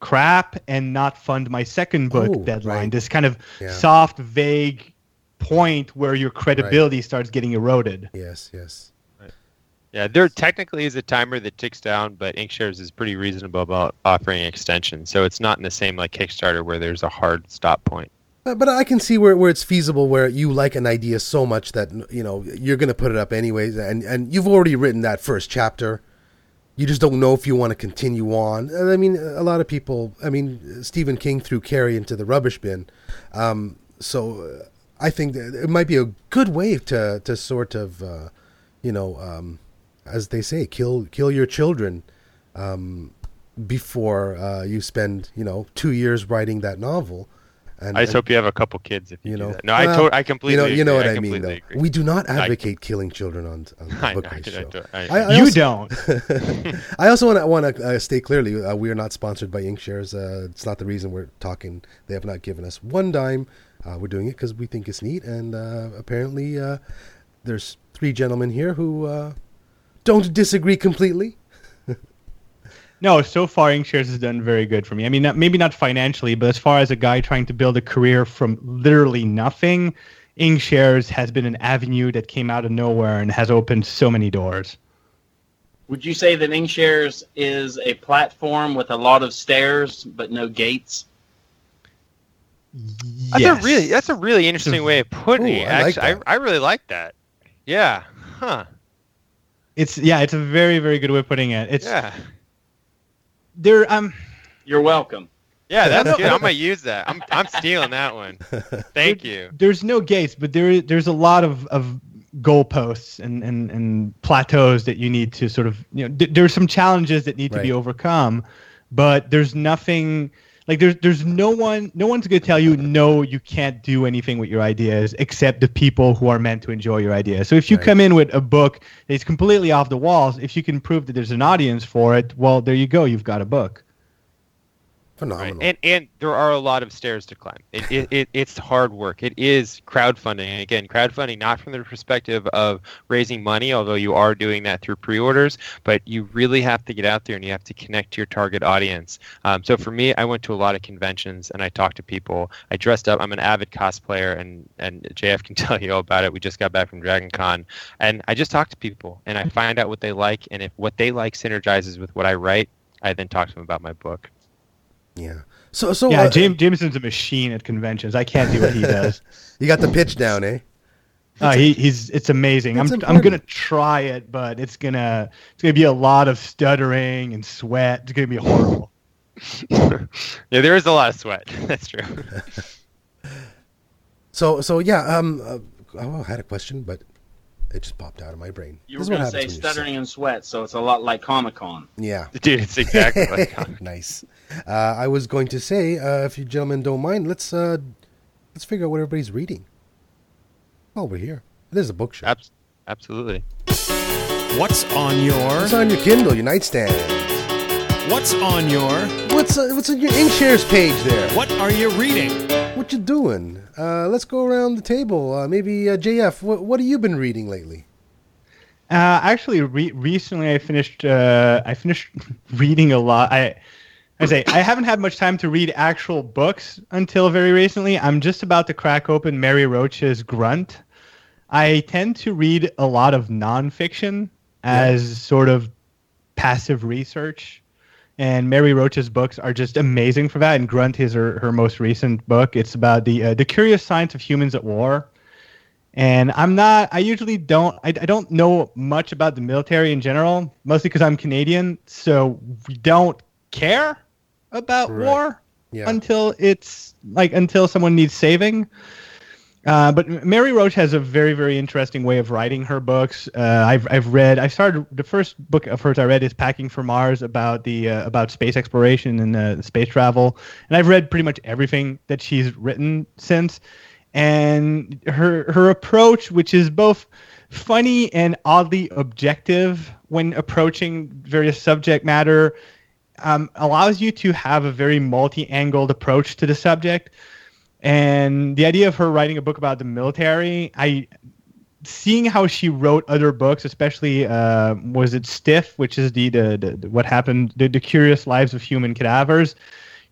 crap and not fund my second book Oh, deadline. right. This kind of Yeah. soft, vague point where your credibility starts getting eroded. Yes, yes. yeah there technically is a timer that ticks down but inkshares is pretty reasonable about offering extensions so it's not in the same like kickstarter where there's a hard stop point Uh, But I can see where, where it's feasible, where you like an idea so much that you know you're going to put it up anyways, and and you've already written that first chapter. You just don't know if you want to continue on. I mean, a lot of people. I mean, Stephen King threw Carrie into the rubbish bin, um, so uh, I think it might be a good way to to sort of, uh, you know, um, as they say, kill kill your children um, before uh, you spend you know two years writing that novel. And, i just and- hope you have a couple kids if you, you do know, that. no i, well, to- I completely you know, you know agree. what I, mean. completely Though agree. we do not I- advocate killing children on, on the I Book I I show. I- I- I you also- don't. I also want to want to uh, state clearly uh, we are not sponsored by Inkshares. Uh, it's not the reason we're talking. They have not given us one dime. Uh, we're doing it because we think it's neat, and uh, apparently uh, there's three gentlemen here who uh, don't disagree completely. No, so far Inkshares has done very good for me. I mean, not, maybe not financially, but as far as a guy trying to build a career from literally nothing, Inkshares has been an avenue that came out of nowhere and has opened so many doors. Would you say that Inkshares is a platform with a lot of stairs but no gates? Yes. That's a really that's a really interesting way of putting Ooh, it. I like Actually. I, I really like that. Yeah. Huh. It's yeah, it's a very very good way of putting it. It's Yeah. There. Um, You're welcome. Yeah, that's good. I'm gonna use that. I'm I'm stealing that one. Thank you. there's no gates, but there there's a lot of of goalposts and and and plateaus that you need to sort of you know. Th- there's some challenges that need to be overcome, but there's nothing. Like there's there's no one no one's gonna tell you no you can't do anything with your ideas except the people who are meant to enjoy your ideas. So if you Right. come in with a book that's completely off the walls, if you can prove that there's an audience for it, well there you go, you've got a book. Right. And and there are a lot of stairs to climb. It, it, it it's hard work. It is crowdfunding. And again, crowdfunding not from the perspective of raising money, although you are doing that through pre-orders, but you really have to get out there and you have to connect to your target audience. Um, so for me, I went to a lot of conventions and I talked to people. I dressed up. I'm an avid cosplayer, and and JF can tell you all about it. We just got back from Dragon Con, and I just talk to people and I find out what they like, and if what they like synergizes with what I write, I then talk to them about my book. Yeah. So so yeah, uh, James Jamison's a machine at conventions. I can't do what he does. you got the pitch down, eh? Uh, he, he's it's amazing. I'm That's I'm gonna try it, but it's gonna it's gonna be a lot of stuttering and sweat. It's gonna be horrible. yeah, there is a lot of sweat. That's true. So so yeah. Um. Uh, oh, I had a question, but it just popped out of my brain. You This were going to say happens when you're stuttering and sweat, so it's a lot like Comic Con. Yeah. Dude, it's exactly like Comic nice. Uh, I was going to say, uh, if you gentlemen don't mind, let's uh, let's figure out what everybody's reading. while we're here. It is a book show. Abs- absolutely. What's on your What's on your Kindle, your nightstand? What's on your What's uh, what's on your InkShares page there? What are you reading? What you doing? Uh, let's go around the table. Uh, maybe uh, JF. What what have you been reading lately? Uh, actually, re- recently I finished. Uh, I finished reading a lot. I, I say I haven't had much time to read actual books until very recently. I'm just about to crack open Mary Roach's Grunt. I tend to read a lot of nonfiction as sort of passive research, and Mary Roach's books are just amazing for that. And Grunt is her, her most recent book. It's about the uh, the curious science of humans at war and I'm not. I usually don't. I, I don't know much about the military in general, mostly because I'm Canadian. So we don't care about Right. war Yeah. until it's like until someone needs saving. Uh, but Mary Roach has a very, very interesting way of writing her books. Uh, I've, I've read. I started the first book of hers I read is Packing for Mars about the uh, about space exploration and uh, space travel, and I've read pretty much everything that she's written since. And her her approach, which is both funny and oddly objective when approaching various subject matter, um, allows you to have a very multi-angled approach to the subject. And the idea of her writing a book about the military, I seeing how she wrote other books, especially uh, was it Stiff, which is the, the, the, what happened, the, the curious lives of human cadavers.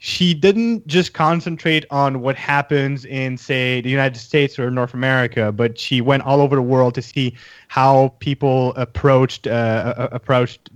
She didn't just concentrate on what happens in, say, the United States or North America, but she went all over the world to see how people approached uh, approached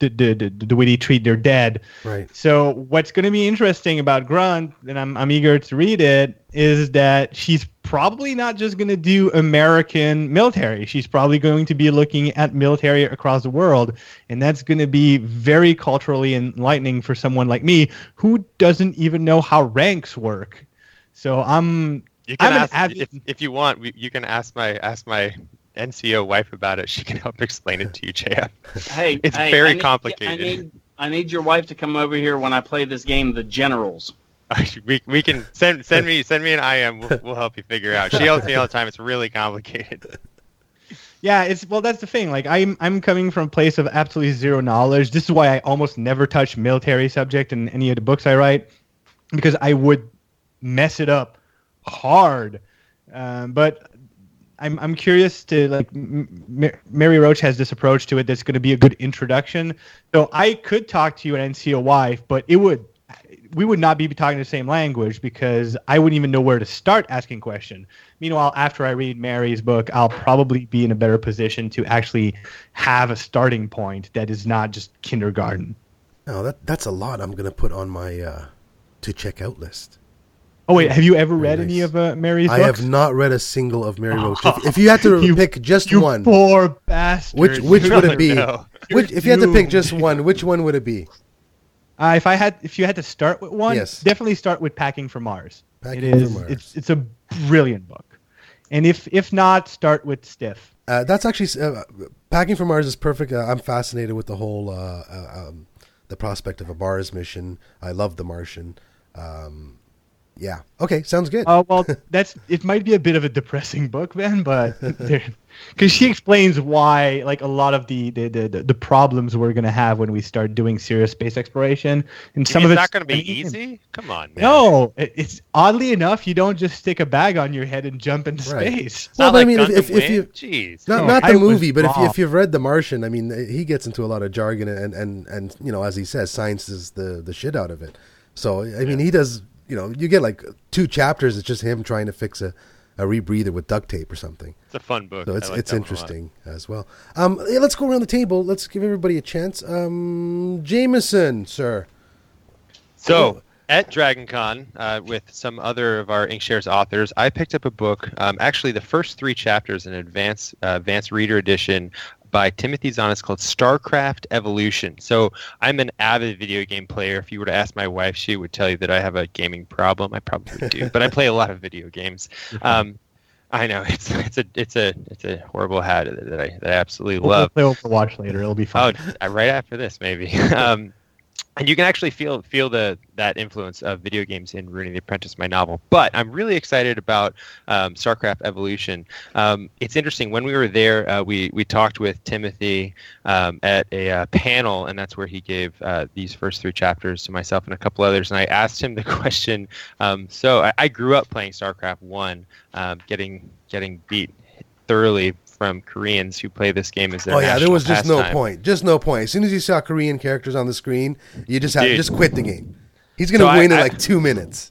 the, the, the, the way they treat their dead. Right. So what's going to be interesting about Grunt, and I'm I'm eager to read it, is that she's probably not just going to do American military. She's probably going to be looking at military across the world, and that's going to be very culturally enlightening for someone like me who doesn't even know how ranks work. So I'm You can I'm ask avid- if, if you want. You can ask my ask my NCO wife about it. She can help explain it to you, JF. Hey, it's hey, very I need- complicated. I need I need your wife to come over here when I play this game, The Generals. we, we can send send me send me an IM. We'll, we'll help you figure out. She tells me all the time it's really complicated. Yeah, it's well that's the thing. Like I'm I'm coming from a place of absolutely zero knowledge. This is why I almost never touch military subject in any of the books I write because I would mess it up hard. Um, but I'm I'm curious to like M- Mary Roach has this approach to it that's going to be a good introduction. So I could talk to you an NCO wife, but it would we would not be talking the same language because I wouldn't even know where to start asking question. Meanwhile, after I read Mary's book, I'll probably be in a better position to actually have a starting point that is not just kindergarten. No, that that's a lot. I'm gonna put on my uh, to check out list. Oh wait, have you ever read Very any nice. of uh, Mary's I books? have not read a single of Mary Roach. If, if you had to You- pick just you one, poor bastard. which which would it be? No. Which, if you had to pick just one, which one would it be? Uh, if I had, if you had to start with one, Yes. definitely start with Packing for Mars. Packing it is. for Mars. It's it's a brilliant book, and if if not, start with Stiff. Uh, that's actually uh, packing for Mars is perfect. Uh, I'm fascinated with the whole uh, uh, um, the prospect of a Mars mission. I love The Martian. Um, yeah. Okay. Sounds good. Uh, well, that's it. Might be a bit of a depressing book, then, but because she explains why, like a lot of the the, the, the- the problems we're gonna have when we start doing serious space exploration, and You some mean of it's it's not going to be easy. Come on, man. No, it, it's oddly enough, you don't just stick a bag on your head and jump into Right. space. Well, not but I mean, if- if- if you- Jeez. not no, not the was movie, but if, you, if you've read The Martian, I mean, he gets into a lot of jargon and and and you know, as he says, science is the the shit out of it. So I mean, he does. You know, you get like two chapters. It's just him trying to fix a, a rebreather with duct tape or something. It's a fun book. So it's like it's that one a lot. interesting as well. Um, let's go around the table. Let's give everybody a chance. Um, Jamison, sir. So at DragonCon, uh, with some other of our InkShares authors, I picked up a book. Um, actually, the first three chapters in advanced uh, advanced reader edition by Timothy Zahn. It's called StarCraft Evolution. So I'm an avid video game player. If you were to ask my wife, she would tell you that I have a gaming problem. I probably do, but I play a lot of video games. Um, I know it's it's a it's a it's a horrible habit that I that I absolutely love. we'll play Overwatch later. It'll be Oh, fun. uh, right after this, maybe. um, and you can actually feel feel the that influence of video games in Rune of the Apprentice, my novel. But I'm really excited about um, StarCraft Evolution. Um, it's interesting. When we were there, uh, we we talked with Timothy um, at a uh, panel, and that's where he gave uh, these first three chapters to myself and a couple others. And I asked him the question. Um, so I, I, grew up playing StarCraft One, um, getting getting beat thoroughly from Koreans who play this game as their. Oh yeah, there was just pastime. no point. Just no point. As soon as you saw Korean characters on the screen, you just have Dude. just quit the game. He's gonna So I- win in I- like two minutes.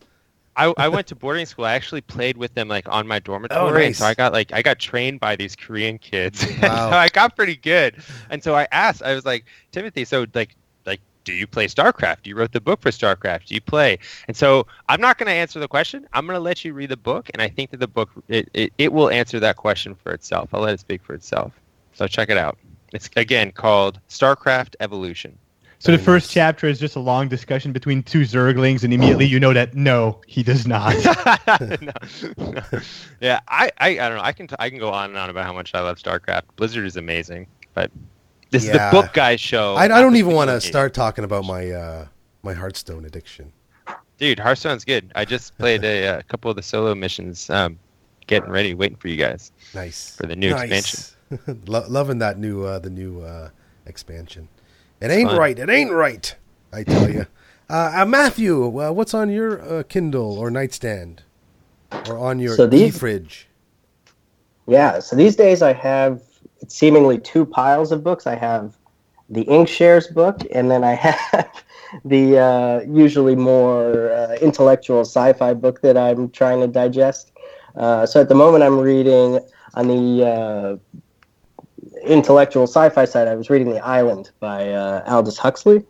I, I went to boarding school. I actually played with them like on my dormitory, Oh, nice. so I got like I got trained by these Korean kids. Wow. so I got pretty good. And so I asked, I was like, Timothy, so like do you play StarCraft? You wrote the book for StarCraft. Do you play? And so I'm not going to answer the question. I'm going to let you read the book, and I think that the book it, it, it will answer that question for itself. I'll let it speak for itself. So check it out. It's again called StarCraft Evolution. So the first chapter is just a long discussion between two Zerglings, and immediately you know that no, he does not. no, no. Yeah, I, I, I don't know. I can t- I can go on and on about how much I love StarCraft. Blizzard is amazing, but this Yeah. is the book guy show. I, I don't even want to start talking about my uh, my Hearthstone addiction. Dude, Hearthstone's good. I just played a, uh couple of the solo missions, um, getting ready, waiting for you guys. Nice for the new Nice. expansion. Lo- loving that new uh, the new uh, expansion. It ain't fun. right. It ain't right. I tell you, uh, uh, Matthew. Uh, what's on your uh, Kindle or nightstand, or on your So these- e-fridge? Yeah, so these days I have seemingly two piles of books. I have the Inkshares book, and then I have the uh, usually more uh, intellectual sci-fi book that I'm trying to digest. Uh, so at the moment, I'm reading on the uh, intellectual sci-fi side. I was reading The Island by uh, Aldous Huxley,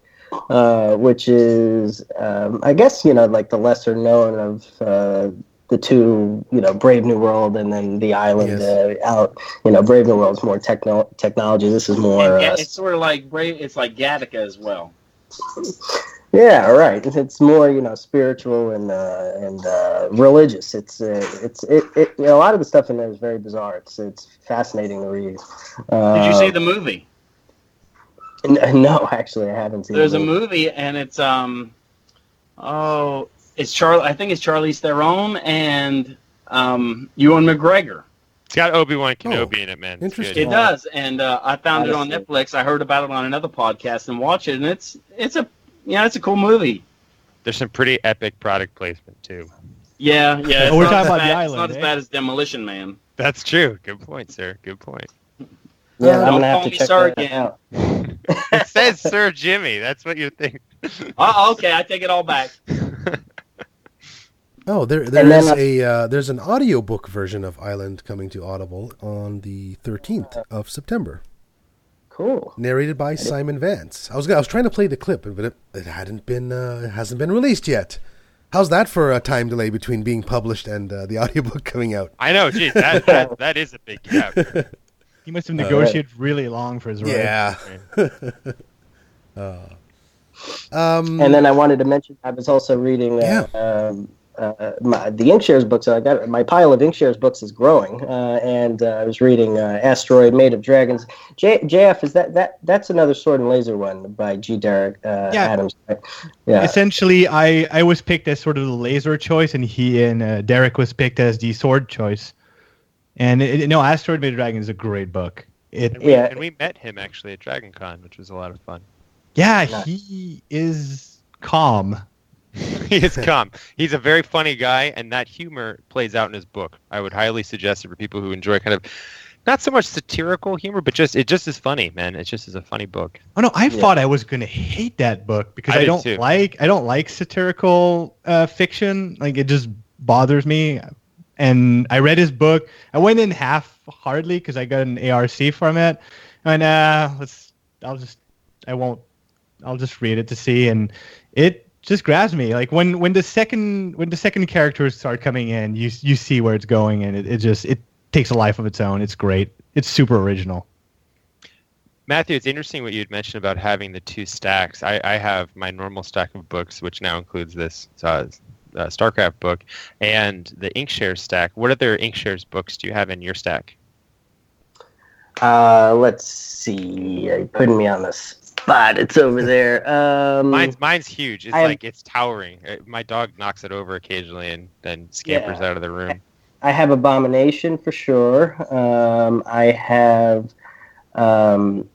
uh, which is, um, I guess, you know, like the lesser known of the two, you know, Brave New World and then The Island. Uh, out, you know, Brave New World's more techno- technology. This is more. And Uh, it's sort of like Bra- it's like Gattaca as well. Yeah, right. It's more you know spiritual and uh, and uh, religious. It's uh, it's it, it you know, a lot of the stuff in there is very bizarre. It's it's fascinating to read. Uh, Did you see the movie? n- No, actually, I haven't seen. It. There's the a movie, and it's um, oh, it's Charlie. I think it's Charlize Theron and um, Ewan McGregor. It's got Obi Wan Kenobi in it, man. Interesting. It does, and uh, I found it on Honestly. Netflix. I heard about it on another podcast and watched it, and it's it's a yeah, it's a cool movie. There's some pretty epic product placement too. Yeah, yeah. it's Oh, we're talking as about The bad- It's Island, not as eh? bad as Demolition Man. That's true. Good point, sir. Good point. Yeah, I'm Don't gonna have call to me check sir that again. out. It says Sir Jimmy. That's what you think. Oh, okay, I take it all back. Oh, there there And then is I- a uh, there's an audiobook version of Island coming to Audible on the 13th of September, Cool. narrated by Simon Vance. I was I was trying to play the clip, but it, it hadn't been uh, it hasn't been released yet. How's that for a time delay between being published and uh, the audiobook coming out? I know, geez, that, that that is a big gap. he must have negotiated really long for his right. Yeah. Uh, um, And then I wanted to mention I was also reading uh, Yeah. um, uh, my, the Inkshares books. I got my pile of Inkshares books is growing, uh, and uh, I was reading uh, Asteroid Made of Dragons. J- JF is that that that's another Sword and Laser one by G. Derek uh, Yeah. Adams. Yeah. Essentially, I, I was picked as sort of the laser choice, and he and uh, Derek was picked as the sword choice. And it, no, Asteroid Made of Dragons is a great book. It And we, Yeah. and we met him actually at Dragon Con, which was a lot of fun. yeah, he is calm. he is calm. He's a very funny guy, and that humor plays out in his book. I would highly suggest it for people who enjoy kind of not so much satirical humor, but just it just is funny, man. It just is a funny book. Oh no, I Yeah. thought I was gonna hate that book because I I, don't too. like I don't like satirical uh, fiction. Like it just bothers me. And I read his book. I went in half hardly because I got an ARC from it. And uh, let's I'll just I won't I'll just read it to see. And it just grabs me. Like when when the second when the second characters start coming in, you you see where it's going, and it, it just it takes a life of its own. It's great. It's super original. Matthew, it's interesting what you'd mentioned about having the two stacks. I, I have my normal stack of books, which now includes this uh, uh, StarCraft book, and the Inkshares stack. What other Inkshares books do you have in your stack? Uh, let's see. You're putting me on the spot. spot. It's over there. Um, Mine's mine's huge. It's I have- like it's towering. Uh, My dog knocks it over occasionally and then scampers Yeah. out of the room. I have Abomination for sure. Um, I have. Um,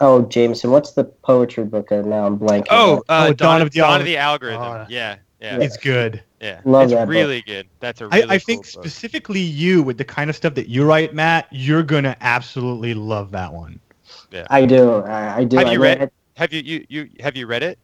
oh, Jamison, what's the poetry book? Uh, now I'm blanking. Oh, uh, Oh, Dawn, Dawn of of the Dawn of the algorithm. Oh. yeah, yeah, It's good. yeah. Love it's that book. really good. That's a I, really I cool think book. specifically you with the kind of stuff that you write, Matt, you're gonna absolutely love that one. I do. I, I do. Have I you read read? it. Have you you you have you read it?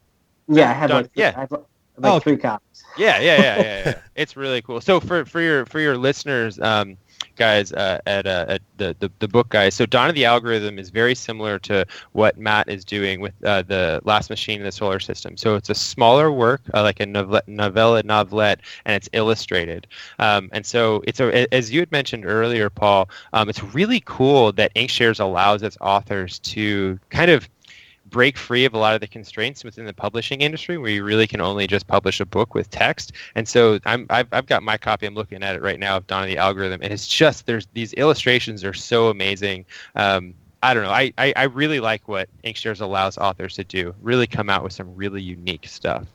Yeah, I have Done- like, yeah. I have like Oh, three copies. Yeah, yeah, yeah, yeah, yeah. it's really cool. So for for your for your listeners, um, guys, uh, at, uh, at the, the the book guys. So Dawn of the Algorithm is very similar to what Matt is doing with uh, the Last Machine in the Solar System. So it's a smaller work, uh, like a novella, novella novelette, and it's illustrated. Um, and so it's a as you had mentioned earlier, Paul. Um, it's really cool that Inkshares allows its authors to kind of break free of a lot of the constraints within the publishing industry where you really can only just publish a book with text and so I'm, I've, I've got my copy i'm looking at it right now of dawn of the algorithm and it's just there's these illustrations are so amazing um, i don't know I, I, I really like what inkshares allows authors to do really come out with some really unique stuff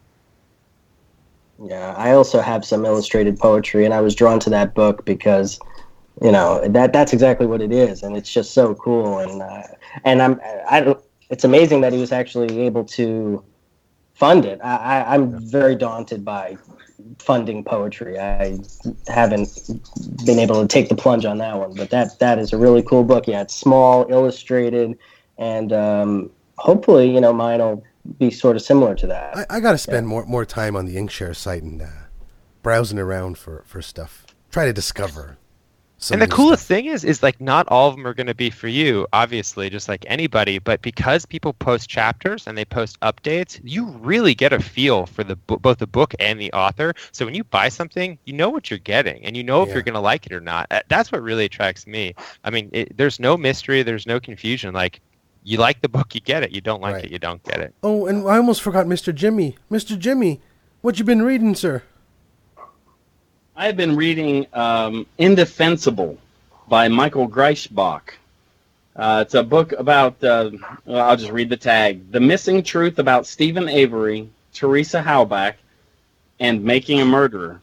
Yeah, I also have some illustrated poetry, and I was drawn to that book because, you know, that that's exactly what it is, and it's just so cool. And uh, and I'm I don't. It's amazing that he was actually able to fund it. I, I I'm very daunted by funding poetry. I haven't been able to take the plunge on that one, but that that is a really cool book. Yeah, it's small, illustrated, and um, hopefully, you know, mine will be sort of similar to that. I, I got to spend more more time on the Inkshare site and uh, browsing around for, for stuff. Try to discover. Some and the coolest stuff. thing is is like not all of them are going to be for you obviously just like anybody but because people post chapters and they post updates you really get a feel for the both the book and the author so when you buy something you know what you're getting and you know if Yeah. you're going to like it or not Uh, that's what really attracts me i mean it, there's no mystery there's no confusion like you like the book you get it you don't like Right. it you don't get it Oh, and I almost forgot Mr. Jimmy. Mr. Jimmy, what you been reading, sir? I have been reading um, Indefensible by Michael Griesbach. Uh, it's a book about, uh, well, I'll just read the tag The Missing Truth About Steven Avery, Teresa Halbach, and Making a Murderer.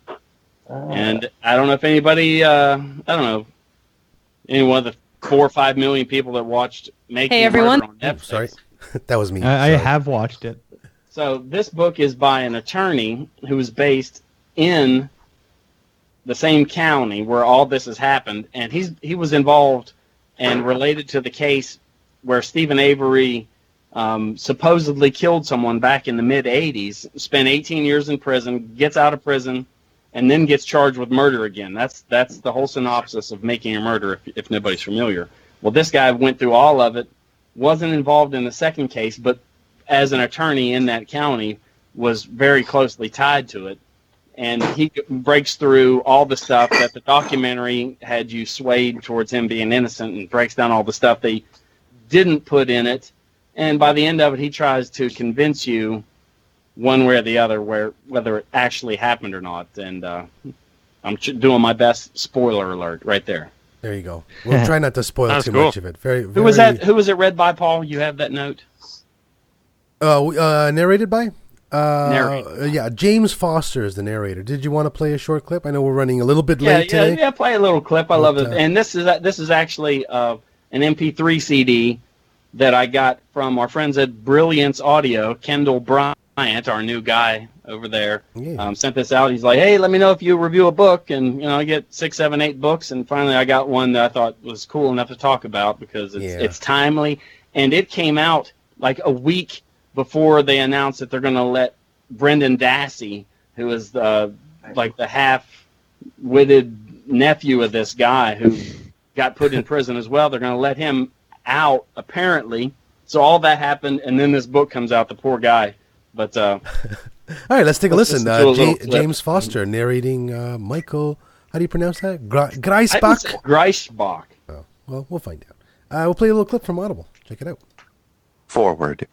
And I don't know if anybody, uh, I don't know, any one of the four or five million people that watched Making Hey, a everyone. Murderer on Oh, Netflix. sorry. that was me. I, I have watched it. So this book is by an attorney who is based in the same county where all this has happened, and he's he was involved and related to the case where Steven Avery um, supposedly killed someone back in the mid '80s, spent 18 years in prison, gets out of prison, and then gets charged with murder again. That's that's the whole synopsis of Making a Murder, if, if nobody's familiar. Well, this guy went through all of it, wasn't involved in the second case, but as an attorney in that county was very closely tied to it and he breaks through all the stuff that the documentary had you swayed towards him being innocent and breaks down all the stuff they didn't put in it and by the end of it he tries to convince you one way or the other where whether it actually happened or not and uh, i'm ch- doing my best spoiler alert right there There you go. We'll try not to spoil too cool. much of it. Very, very. who was that who was it read by paul you have that note Uh, uh, narrated by? Uh, Narrated. uh, yeah, James Foster is the narrator. Did you want to play a short clip? I know we're running a little bit yeah, late yeah, today. yeah. Play a little clip. I love it. uh, And this is this is actually uh, an MP3 CD that I got from our friends at Brilliance Audio. Kendall Bryant, our new guy over there, Yeah. um, sent this out. He's like, "Hey, let me know if you review a book." And you know, I get six, seven, eight books, and finally, I got one that I thought was cool enough to talk about because it's Yeah. it's timely, and it came out like a week before they announced that they're going to let Brendan Dassey, who is the like the half-witted nephew of this guy who got put in prison as well. They're going to let him out apparently. So all that happened, and then this book comes out. The poor guy, but uh, All right, let's take a Let's listen. listen Uh, little James Foster narrating uh, Michael. How do you pronounce that? Gra- I Griesbach? Griesbach. Oh, well, we'll find out. Uh, we'll play a little clip from Audible. Check it out. Forward.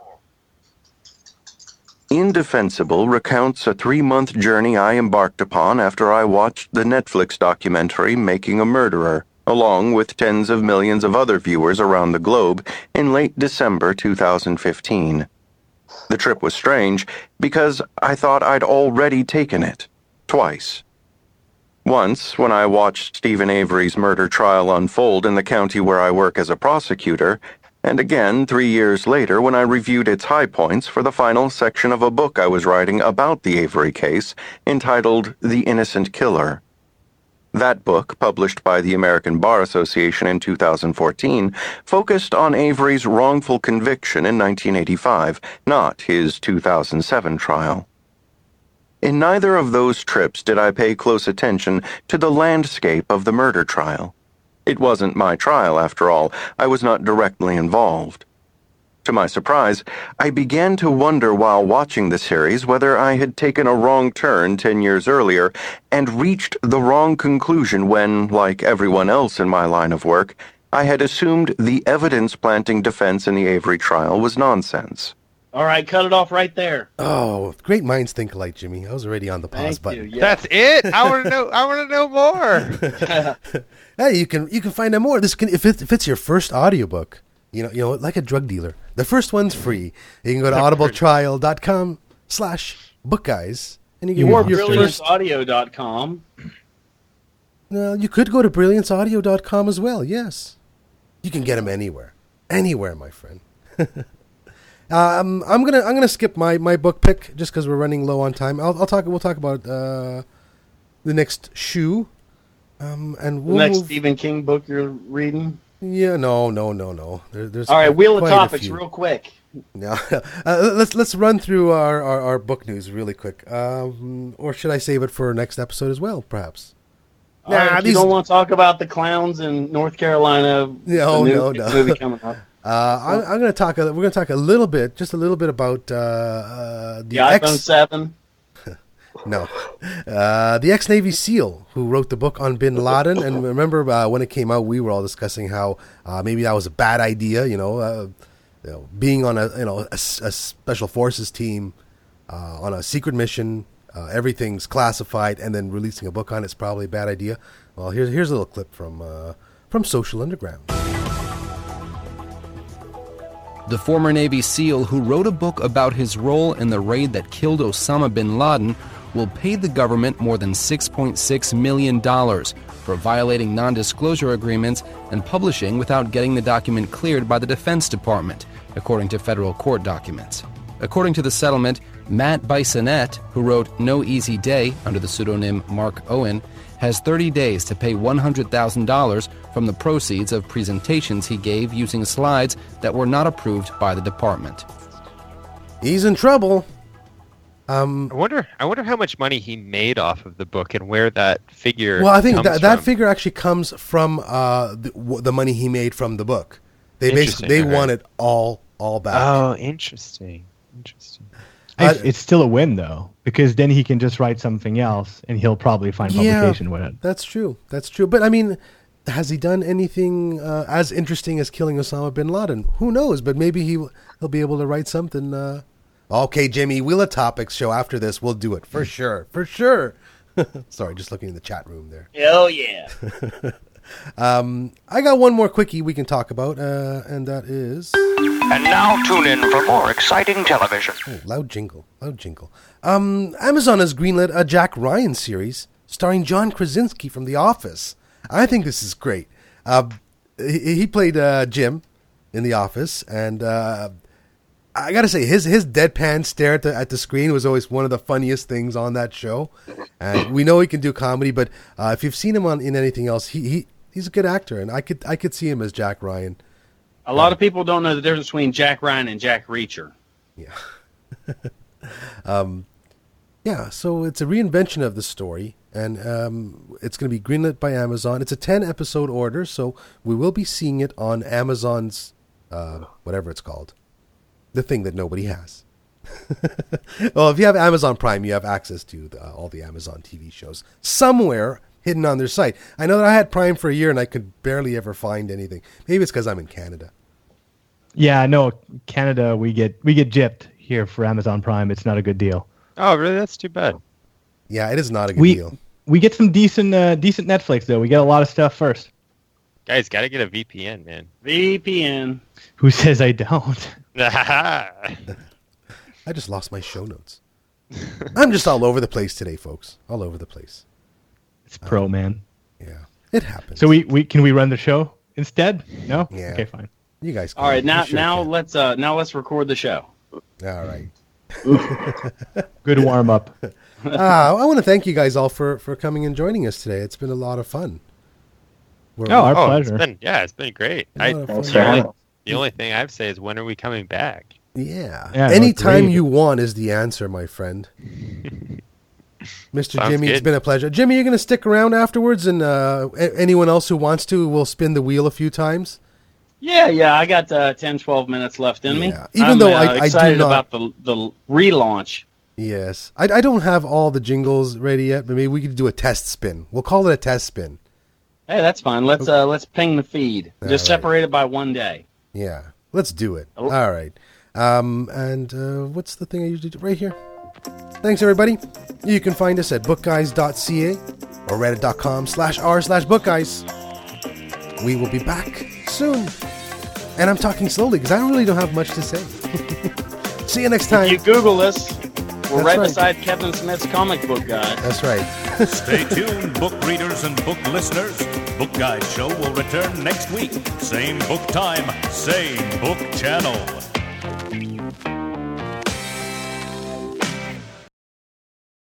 Indefensible recounts a three month journey I embarked upon after I watched the Netflix documentary Making a Murderer, along with tens of millions of other viewers around the globe, in late December 2015. The trip was strange because I thought I'd already taken it. Twice. Once, when I watched Steven Avery's murder trial unfold in the county where I work as a prosecutor, and again three years later when I reviewed its high points for the final section of a book I was writing about the Avery case entitled The Innocent Killer. That book, published by the American Bar Association in 2014, focused on Avery's wrongful conviction in 1985, not his 2007 trial. In neither of those trips did I pay close attention to the landscape of the murder trial. It wasn't my trial, after all. I was not directly involved. To my surprise, I began to wonder while watching the series whether I had taken a wrong turn ten years earlier and reached the wrong conclusion when, like everyone else in my line of work, I had assumed the evidence planting defense in the Avery trial was nonsense. All right, cut it off right there. Oh, great minds think alike, Jimmy. I was already on the pause Thank button. you. Yeah. That's it. I want to know. I want to know more. Hey, you can you can find out more. This can if, it, if it's your first audiobook, you know, you know, like a drug dealer. The first one's free. You can go to audibletrial.com slash book guys and you can Or get your first brillianceaudio.com. Well, you could go to brillianceaudio.com as well. Yes, you can get them anywhere, anywhere, my friend. um, I'm gonna I'm gonna skip my, my book pick just because we're running low on time. I'll, I'll talk. We'll talk about uh, the next shoe. Um, and The we'll next move- Stephen King book you're reading. Yeah, no, no, no, no. There, there's All right, wheel of topics, real quick. Yeah, uh, let's let's run through our, our, our book news really quick. Um, or should I save it for next episode as well, perhaps? All right, if you don't want to talk about the clowns in North Carolina. No, the new no, no. Movie coming up. Uh, I'm, I'm going to talk. We're going to talk a little bit, just a little bit about uh, uh, the, The iPhone ex. Seven. No, uh, the ex Navy SEAL who wrote the book on Bin Laden. And remember uh, when it came out, we were all discussing how uh, maybe that was a bad idea. You know, uh, you know, being on a you know a, a special forces team uh, on a secret mission, uh, everything's classified, and then releasing a book on it's probably a bad idea. Well, here's here's a little clip from from Social Underground. The former Navy SEAL who wrote a book about his role in the raid that killed Osama bin Laden will pay the government more than $6.6 million for violating non disclosure agreements and publishing without getting the document cleared by the Defense Department, according to federal court documents. According to the settlement, Matt Bissonnette, who wrote No Easy Day under the pseudonym Mark Owen, has 30 days to pay $100,000 from the proceeds of presentations he gave using slides that were not approved by the department. He's in trouble. Um, I wonder. I wonder how much money he made off of the book and where that figure. Well, I think comes that, that figure actually comes from uh, the, w- the money he made from the book. They basically they okay. want it all all back. Oh, interesting. Interesting. I- it's still a win though, because then he can just write something else, and he'll probably find publication with it. That's true. That's true. But I mean, has he done anything uh, as interesting as killing Osama bin Laden? Who knows? But maybe he he'll be able to write something. Uh... Okay, Jimmy, Wheel of Topics show after this. We'll do it for sure. For sure. Sorry, just looking in the chat room there. Hell yeah. Um, I got one more quickie we can talk about, uh, and that is. And now tune in for more exciting television. Oh, loud jingle, loud jingle. Um, Amazon has greenlit a Jack Ryan series starring John Krasinski from The Office. I think this is great. Uh, he, he played uh, Jim in The Office, and uh, I gotta say his his deadpan stare at the at the screen was always one of the funniest things on that show. And we know he can do comedy, but uh, if you've seen him on in anything else, he, he he's a good actor, and I could I could see him as Jack Ryan. A lot of people don't know the difference between Jack Ryan and Jack Reacher. Yeah. um, yeah, so it's a reinvention of the story, and um, it's going to be greenlit by Amazon. It's a 10 episode order, so we will be seeing it on Amazon's, uh, whatever it's called, the thing that nobody has. well, if you have Amazon Prime, you have access to the, uh, all the Amazon TV shows somewhere hidden on their site. I know that I had Prime for a year and I could barely ever find anything. Maybe it's because I'm in Canada. Yeah, no, Canada, we get we get gypped here for Amazon Prime. It's not a good deal. Oh, really? That's too bad. Yeah, it is not a good we deal. we get some decent uh, decent Netflix though. We get a lot of stuff first. Guys, got to get a VPN, man. VPN. Who says I don't? I just lost my show notes. I'm just all over the place today, folks. All over the place. It's pro, man. Yeah, it happens. So we, we can we run the show instead? No. Yeah. Okay, fine. You guys. All right, now sure now can. let's uh now let's record the show. All right. Good warm up. ah, I want to thank you guys all for for coming and joining us today. It's been a lot of fun. We're- Oh, our oh, pleasure. It's been, yeah, it's been great. Yeah, I, Thanks the, only, having us. the only thing I have to say is when are we coming back? Yeah. Yeah, no, Anytime you want is the answer, my friend. Mr. Sounds Jimmy, It's been a pleasure. Jimmy, you're going to stick around afterwards, and uh, a- anyone else who wants to, will spin the wheel a few times. Yeah, yeah, I got uh, 10, 12 minutes left in me. Even I'm, though uh, I- I do excited not- about the the relaunch. Yes, I, I don't have all the jingles ready yet, but maybe we could do a test spin. We'll call it a test spin. Hey, that's fine. Let's uh let's ping the feed. All Just right. separate it by one day. Yeah, let's do it. Oh. All right. Um, and uh, what's the thing I usually do right here? Thanks, everybody. You can find us at bookguys.ca or reddit.com slash r slash bookguys. We will be back soon. And I'm talking slowly because I really don't have much to say. See you next time. If you Google us, we're That's right, right. beside Kevin Smith's comic book guy. That's right. Stay tuned, book readers and book listeners. Book Guys Show will return next week. Same book time, same book channel.